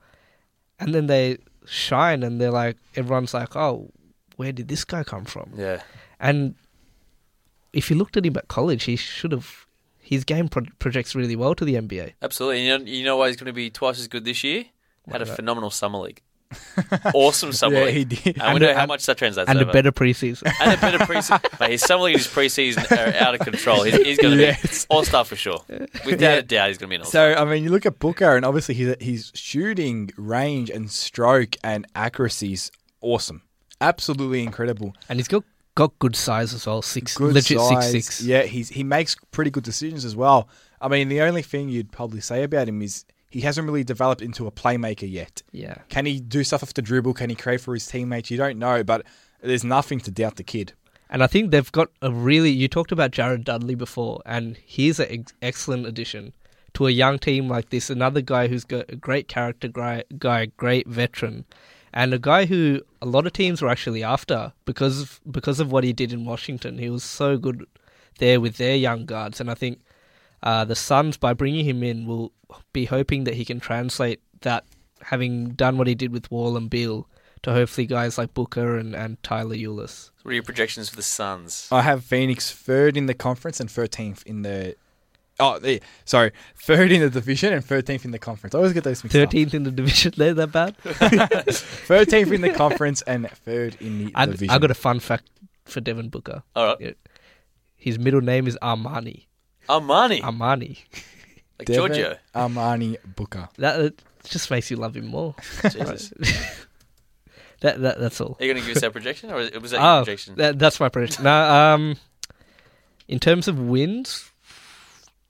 Speaker 5: and then they shine, and they're like everyone's like, oh, where did this guy come from?
Speaker 3: Yeah.
Speaker 5: And if you looked at him at college, he should have. His game pro- projects really well to the NBA.
Speaker 3: Absolutely. And you know, you know why he's going to be twice as good this year? Had a phenomenal summer league. awesome summer
Speaker 4: Yeah,
Speaker 3: league.
Speaker 4: he did.
Speaker 3: And, we know
Speaker 5: a-
Speaker 3: how much that translates
Speaker 5: and
Speaker 3: over.
Speaker 5: a better preseason.
Speaker 3: and a better preseason. Mate, his summer league and his preseason are out of control. He's, he's going to
Speaker 4: Yes.
Speaker 3: be all star for sure. Without
Speaker 4: Yeah.
Speaker 3: a doubt, he's going to be an all star.
Speaker 4: So I mean, you look at Booker, and obviously his his shooting range and stroke and accuracy is awesome, absolutely incredible.
Speaker 5: and he's got got good size as well. Six,
Speaker 4: Good
Speaker 5: legit
Speaker 4: size.
Speaker 5: six six.
Speaker 4: Yeah, he's he makes pretty good decisions as well. I mean, the only thing you'd probably say about him is he hasn't really developed into a playmaker yet.
Speaker 5: Yeah.
Speaker 4: Can he do stuff off the dribble? Can he create for his teammates? You don't know, but there's nothing to doubt the kid.
Speaker 5: And I think they've got a really. You talked about Jared Dudley before, and he's an ex- excellent addition to a young team like this. Another guy who's got a great character guy, guy, great veteran, and a guy who a lot of teams were actually after because of, because of what he did in Washington. He was so good there with their young guards, and I think uh, the Suns, by bringing him in, will be hoping that he can translate that, having done what he did with Wall and Beal, to hopefully guys like Booker and, and Tyler Ulis.
Speaker 3: What are your projections for the Suns?
Speaker 4: I have Phoenix third in the conference and 13th in the. Oh, the, sorry, third in the division and 13th in the conference. I always get those mixed up.
Speaker 5: Thirteenth in the division. They're that bad.
Speaker 4: 13th in the conference and third in the
Speaker 5: I,
Speaker 4: division.
Speaker 5: I got a fun fact for Devin Booker.
Speaker 3: All right.
Speaker 5: His middle name is Armani.
Speaker 3: Armani.
Speaker 5: Armani.
Speaker 3: like
Speaker 4: Devin
Speaker 3: Giorgio.
Speaker 4: Armani Booker.
Speaker 5: That it just makes you love him more.
Speaker 3: Jesus.
Speaker 5: That, that that's all.
Speaker 3: Are you going to give us our projection, or was that your
Speaker 5: Oh,
Speaker 3: projection?
Speaker 5: that, that's my prediction. no, um, In terms of wins,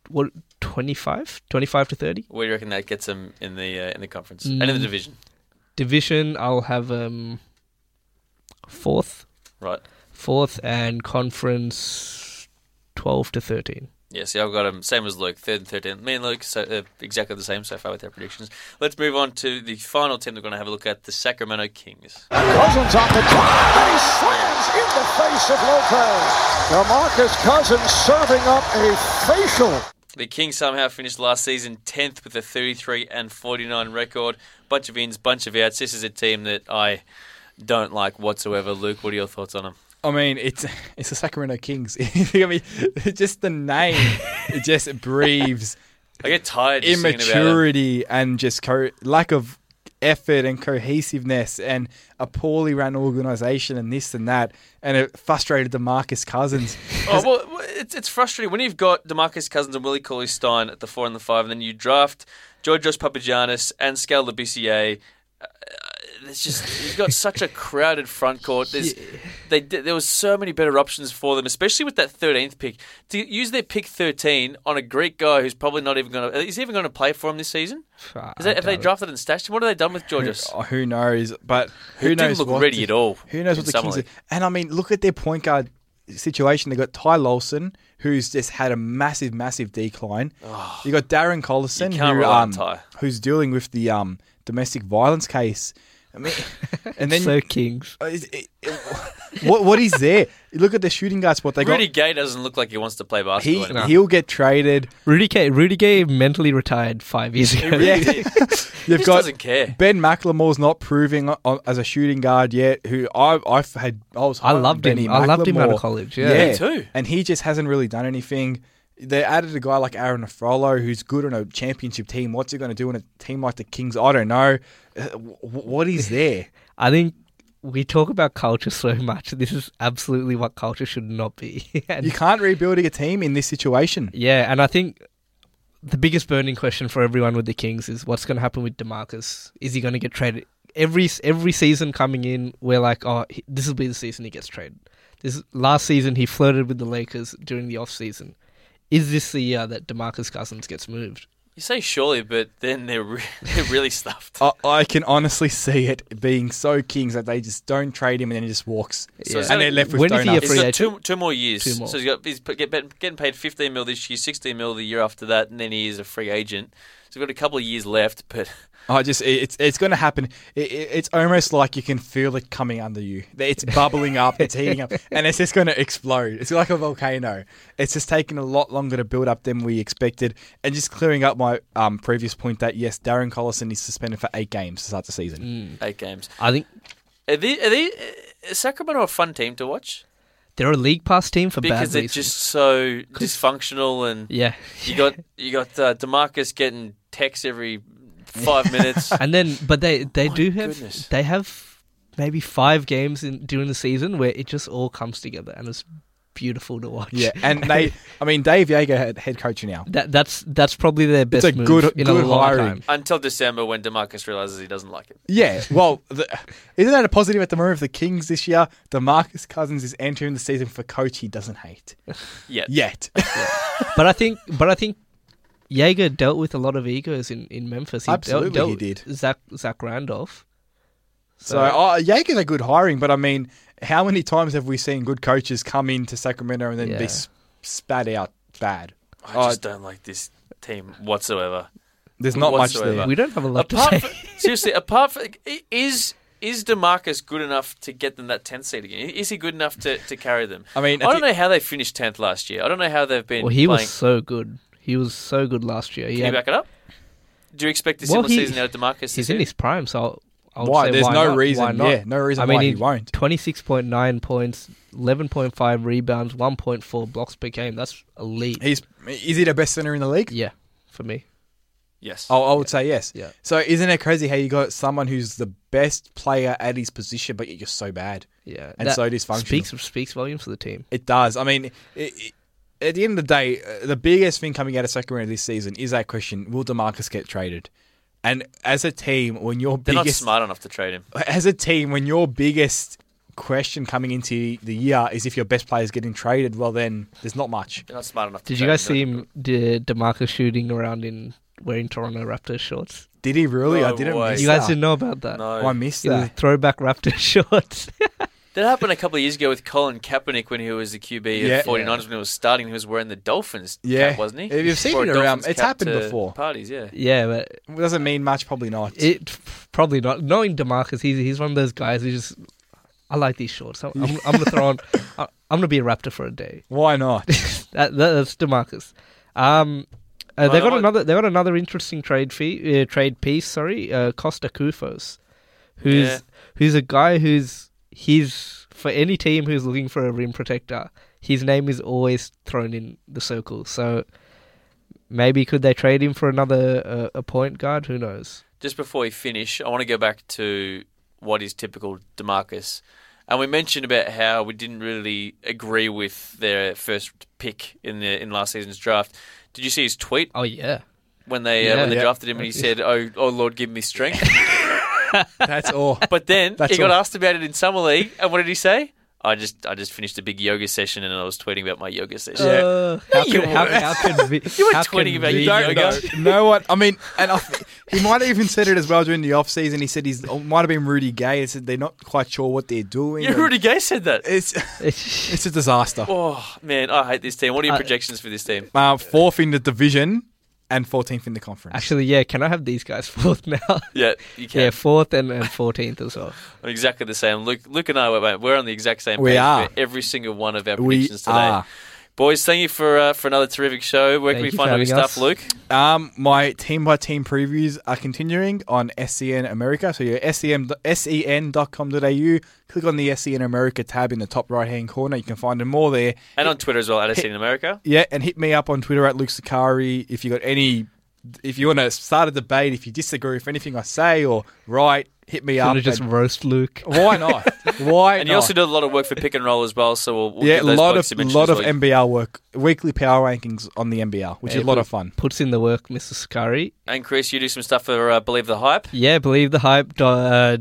Speaker 5: what 25? 25 to 30?
Speaker 3: Where do you reckon that gets them in the uh, in the conference and in the
Speaker 5: Mm.
Speaker 3: division?
Speaker 5: Division, I'll have um fourth,
Speaker 3: Right.
Speaker 5: fourth, and conference 12 to 13.
Speaker 3: Yeah, see, I've got them same as Luke, third and thirteenth. Me and Luke, so uh, exactly the same so far with our predictions. Let's move on to the final team. We're going to have a look at the Sacramento Kings.
Speaker 7: Cousins on the top, and he slams in the face of Lopez. DeMarcus Cousins serving up a facial.
Speaker 3: The Kings somehow finished last season 10th with a 33 and 49 record. Bunch of ins, bunch of outs. This is a team that I don't like whatsoever. Luke, what are your thoughts on them?
Speaker 4: I mean, it's it's the Sacramento Kings. I mean, just the name, it just breathes
Speaker 3: I get tired just thinking about it.
Speaker 4: immaturity and just co- lack of effort and cohesiveness and a poorly run organization and this and that. And it frustrated Demarcus Cousins.
Speaker 3: Oh, well, it's, it's frustrating when you've got Demarcus Cousins and Willie Cauley Stein at the four and the five, and then you draft Georgios Papagiannis and Skal Labissiere. It's just you've got such a crowded front court. There's, they there was so many better options for them, especially with that thirteenth pick. To use their pick thirteen on a Greek guy who's probably not even going to is he even going to play for him this season? Is that, have they
Speaker 5: doubt it.
Speaker 3: drafted and stashed him? What have they done with Georges?
Speaker 4: Oh, who knows? But who
Speaker 3: didn't
Speaker 4: knows?
Speaker 3: look
Speaker 4: what
Speaker 3: ready
Speaker 4: the-
Speaker 3: at all
Speaker 4: Who knows what the Kings? Are. And I mean, look at their point guard situation. They got Ty Lawson, who's just had a massive, massive decline. you got Darren Collison,
Speaker 3: Oh.
Speaker 4: Who, um, who's dealing with the um, domestic violence case. I mean, and then
Speaker 5: so Kings.
Speaker 4: uh, is- it- it- what what is there? Look at the shooting guard spot. They got
Speaker 3: Rudy Gay doesn't look like he wants to play basketball
Speaker 4: he
Speaker 3: anymore.
Speaker 4: he'll get traded.
Speaker 5: Rudy Gay, Rudy Gay mentally retired five years ago.
Speaker 3: Really
Speaker 4: Yeah. You've
Speaker 3: just
Speaker 4: got
Speaker 3: doesn't care.
Speaker 4: Ben McLemore's not proving o- o- as a shooting guard yet. Who I I've had I was
Speaker 5: I
Speaker 4: high on
Speaker 5: loved him.
Speaker 4: Benny
Speaker 5: I loved him out of
Speaker 4: McLemore.
Speaker 5: college. Yeah.
Speaker 3: Me too.
Speaker 4: and he just hasn't really done anything. They added a guy like Arron Afflalo, who's good on a championship team. What's he going to do on a team like the Kings? I don't know. Uh, what is there?
Speaker 5: I think we talk about culture so much. This is absolutely what culture should not be.
Speaker 4: You can't rebuilding a team in this situation.
Speaker 5: yeah, and I think the biggest burning question for everyone with the Kings is what's going to happen with Demarcus? Is he going to get traded? Every every season coming in, we're like, oh, this will be the season he gets traded. This last season he flirted with the Lakers during the off season. Is this the year that Demarcus Cousins gets moved?
Speaker 3: You say surely, but then they're re- they're really stuffed.
Speaker 4: I, I can honestly see it being so Kings that they just don't trade him and then he just walks.
Speaker 3: So it's
Speaker 4: and they're left with
Speaker 5: when is he a free agent?
Speaker 3: two, two more years.
Speaker 5: Two more.
Speaker 3: So he's got he's get, getting paid 15 mil this year, 16 mil the year after that, and then he is a free agent. So we've got a couple of years left, but
Speaker 4: I just it's it's going to happen. It, it, it's almost like you can feel it coming under you. It's bubbling up, it's heating up, and it's just going to explode. It's like a volcano. It's just taking a lot longer to build up than we expected. And just clearing up my um, previous point that yes, Darren Collison is suspended for eight games to start the season.
Speaker 3: eight games.
Speaker 5: I think
Speaker 3: Are they, are they, is Sacramento a fun team to watch?
Speaker 5: they're a league pass team for
Speaker 3: Because
Speaker 5: bad
Speaker 3: they're
Speaker 5: reasons.
Speaker 3: just so dysfunctional, and
Speaker 5: yeah.
Speaker 3: you got you got uh, Demarcus getting texts every five minutes.
Speaker 5: and then but they they
Speaker 3: My
Speaker 5: do have
Speaker 3: goodness.
Speaker 5: they have maybe five games in during the season where it just all comes together and it's beautiful to watch.
Speaker 4: Yeah, and they, I mean, Dave Joerger, head, head coach now.
Speaker 5: that that's that's probably their best It's
Speaker 4: a
Speaker 5: move
Speaker 4: good-
Speaker 5: in
Speaker 4: good
Speaker 5: a long
Speaker 4: hiring.
Speaker 5: time.
Speaker 3: Until December, when Demarcus realizes he doesn't like it.
Speaker 4: Yeah, well, the, isn't that a positive at the moment of the Kings this year? Demarcus Cousins is entering the season for coach he doesn't hate
Speaker 3: Yeah,
Speaker 4: yet.
Speaker 5: But I think but I think Joerger dealt with a lot of egos in, in Memphis. He
Speaker 4: Absolutely
Speaker 5: dealt,
Speaker 4: he
Speaker 5: dealt
Speaker 4: did.
Speaker 5: Zach Zach Randolph.
Speaker 4: So uh, Joerger's a good hiring, but I mean, how many times have we seen good coaches come into Sacramento and then
Speaker 5: Yeah.
Speaker 4: be spat out bad?
Speaker 3: I
Speaker 4: Oh,
Speaker 3: just don't like this team whatsoever.
Speaker 4: There's not much there.
Speaker 5: we don't have a lot to
Speaker 3: Apart
Speaker 5: say.
Speaker 3: from, seriously, apart from is is Demarcus good enough to get them that tenth seed again? Is he good enough to, to carry them?
Speaker 4: I mean,
Speaker 3: I don't
Speaker 4: you-
Speaker 3: know how they finished tenth last year. I don't know how they've been
Speaker 5: well, he
Speaker 3: playing.
Speaker 5: was so good. He was so good last year. He
Speaker 3: Can you back it up? Do you expect a
Speaker 5: Well,
Speaker 3: similar
Speaker 5: he-
Speaker 3: season out of Demarcus? this
Speaker 5: he's in
Speaker 3: year?
Speaker 5: his prime, so I'll, I'll
Speaker 4: Why?
Speaker 5: say
Speaker 4: There's
Speaker 5: why
Speaker 4: no
Speaker 5: not?
Speaker 4: reason.
Speaker 5: Why not?
Speaker 4: Yeah, no reason
Speaker 5: I mean,
Speaker 4: why he
Speaker 5: he-
Speaker 4: won't.
Speaker 5: 26.9 points, 11.5 rebounds, 1.4 blocks per game. That's elite.
Speaker 4: He's is he the best center in the league?
Speaker 5: yeah, for me.
Speaker 3: Yes.
Speaker 4: I, I would say yes.
Speaker 5: Yeah.
Speaker 4: So isn't it crazy how you got someone who's the best player at his position, but you're just so bad?
Speaker 5: Yeah,
Speaker 4: And
Speaker 5: That
Speaker 4: so dysfunctional.
Speaker 5: Speaks speaks volumes for the team.
Speaker 4: It does. I mean, it, it, at the end of the day, uh, the biggest thing coming out of Sacramento this season is that question: Will Demarcus get traded? And as a team, when your
Speaker 3: They're not
Speaker 4: biggest
Speaker 3: smart enough to trade him.
Speaker 4: as a team, when your biggest question coming into the year is if your best player is getting traded. Well, then there's not much.
Speaker 3: They're not smart enough. To
Speaker 5: Did you
Speaker 3: trade
Speaker 5: guys see
Speaker 3: him?
Speaker 5: him, De- Demarcus shooting around in wearing Toronto Raptors shorts?
Speaker 4: Did he really? I didn't miss
Speaker 5: You guys
Speaker 4: that.
Speaker 5: didn't know about that?
Speaker 3: No,
Speaker 4: Oh, I missed
Speaker 5: It was
Speaker 4: that.
Speaker 5: throwback Raptors shorts.
Speaker 3: That happened a couple of years ago with Colin Kaepernick when he was the QB
Speaker 4: Yeah.
Speaker 3: of 49ers when he was starting. He was wearing the Dolphins
Speaker 4: Yeah.
Speaker 3: cap, wasn't he?
Speaker 4: You've seen it around. It's happened before.
Speaker 3: Parties, yeah.
Speaker 5: yeah, but
Speaker 4: It doesn't mean much. Probably not.
Speaker 5: it probably not. Knowing Demarcus, he's he's one of those guys who just. I like these shorts. I'm, I'm, I'm gonna throw on. I'm gonna be a Raptor for a day.
Speaker 4: Why not?
Speaker 5: That, that that's Demarcus. Um, uh, they
Speaker 3: Well,
Speaker 5: got
Speaker 3: I-
Speaker 5: another. They got another interesting trade fee. Uh, trade piece. Sorry, uh, Kosta Koufos, who's
Speaker 3: Yeah.
Speaker 5: who's a guy who's he's for any team who's looking for a rim protector. His name is always thrown in the circle. So maybe could they trade him for another uh, a point guard? Who knows?
Speaker 3: Just before we finish, I want to go back to what is typical Demarcus. And we mentioned about how we didn't really agree with their first pick in the in last season's draft. Did you see his tweet
Speaker 5: Oh yeah.
Speaker 3: when they uh,
Speaker 5: Yeah.
Speaker 3: when they
Speaker 4: Yeah.
Speaker 3: drafted him and he said, "Oh, oh Lord, give me strength."
Speaker 4: That's all.
Speaker 3: But then
Speaker 4: That's
Speaker 3: he got
Speaker 4: all.
Speaker 3: asked about it in summer league, and what did he say? I just I just finished a big yoga session and I was tweeting about my yoga session.
Speaker 5: Uh, how,
Speaker 3: you
Speaker 5: could, how,
Speaker 3: weren't.
Speaker 5: how could we,
Speaker 3: You were
Speaker 5: how
Speaker 3: tweeting
Speaker 5: could
Speaker 3: about
Speaker 5: we-
Speaker 3: your
Speaker 4: don't
Speaker 3: yoga.
Speaker 4: know. No one. I mean, and I, he might have even said it as well during the off season. He said he's might have been Rudy Gay. He said they're not quite sure what they're doing.
Speaker 3: Yeah, Rudy Gay said that.
Speaker 4: It's
Speaker 5: It's,
Speaker 4: it's a disaster.
Speaker 3: Oh man, I hate this team. What are your
Speaker 5: Uh,
Speaker 3: projections for this team?
Speaker 4: Uh, fourth in the division and 14th in the conference.
Speaker 5: actually, yeah. Can I have these guys fourth now?
Speaker 3: Yeah, you can.
Speaker 5: yeah, fourth and and fourteenth as well.
Speaker 3: I'm exactly the same. Luke, Luke and I, we're, we're on the exact same
Speaker 4: We
Speaker 3: page
Speaker 4: are.
Speaker 3: for every single one of our
Speaker 4: we
Speaker 3: predictions today.
Speaker 4: are.
Speaker 3: Boys, thank you for uh, for another terrific show. Where can we find
Speaker 5: for
Speaker 3: all your stuff. Luke?
Speaker 4: Um, my team by team previews are continuing on SEN America. So you're SEN, sen.com.au. Click on the SEN America tab in the top right hand corner. You can find them all there.
Speaker 3: And on Twitter as well, at SC in America.
Speaker 4: Yeah, and hit me up on Twitter at Luke Sakari if you got any. If you want to start a debate, if you disagree with anything I say or write, hit me up.
Speaker 5: Should just
Speaker 4: and-
Speaker 5: roast Luke.
Speaker 4: why not? Why
Speaker 3: And
Speaker 4: not?
Speaker 3: you also do a lot of work for pick and roll as well, so we'll, we'll
Speaker 4: yeah, a lot of
Speaker 3: a
Speaker 4: lot of
Speaker 3: well.
Speaker 4: NBL work, weekly power rankings on the NBL, which is a lot of fun.
Speaker 5: Puts in the work, Mr. Scurry.
Speaker 3: And Chris, you do some stuff for uh, Believe the Hype.
Speaker 5: Yeah, believe the hype. Uh,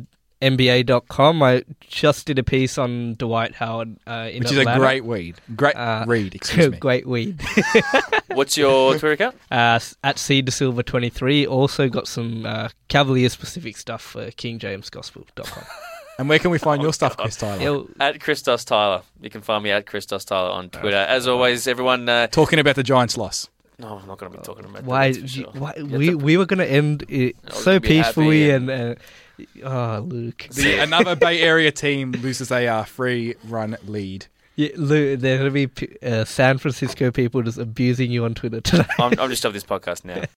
Speaker 5: NBA.com. I just did a piece on Dwight Howard uh, in
Speaker 4: Which is a great weed, great
Speaker 5: Uh,
Speaker 4: read. Excuse me.
Speaker 5: great weed.
Speaker 3: What's your Twitter account?
Speaker 5: uh, at Seed Silver 23. Also got some uh, Cavalier specific stuff for KingJamesGospel.com.
Speaker 4: And where can we find
Speaker 3: Oh,
Speaker 4: your stuff,
Speaker 3: God.
Speaker 4: Chris Tyler?
Speaker 5: Yeah,
Speaker 3: At Christos Tyler. You can find me at Christos Tyler on Twitter. As always, everyone. Uh,
Speaker 4: Talking about the Giants' loss.
Speaker 3: no, I'm not going to be talking about
Speaker 5: why?
Speaker 3: that. that's for
Speaker 5: you-
Speaker 3: sure.
Speaker 5: why we
Speaker 3: to-
Speaker 5: we were gonna end it
Speaker 3: I
Speaker 5: so
Speaker 3: gonna be happy
Speaker 5: peacefully
Speaker 3: and-
Speaker 5: and. Uh, oh, Luke.
Speaker 4: The, another Bay Area team loses a uh, free run lead.
Speaker 5: Yeah, Luke, there are gonna be uh, San Francisco people just abusing you on Twitter tonight.
Speaker 3: I'm, I'm just off this podcast now.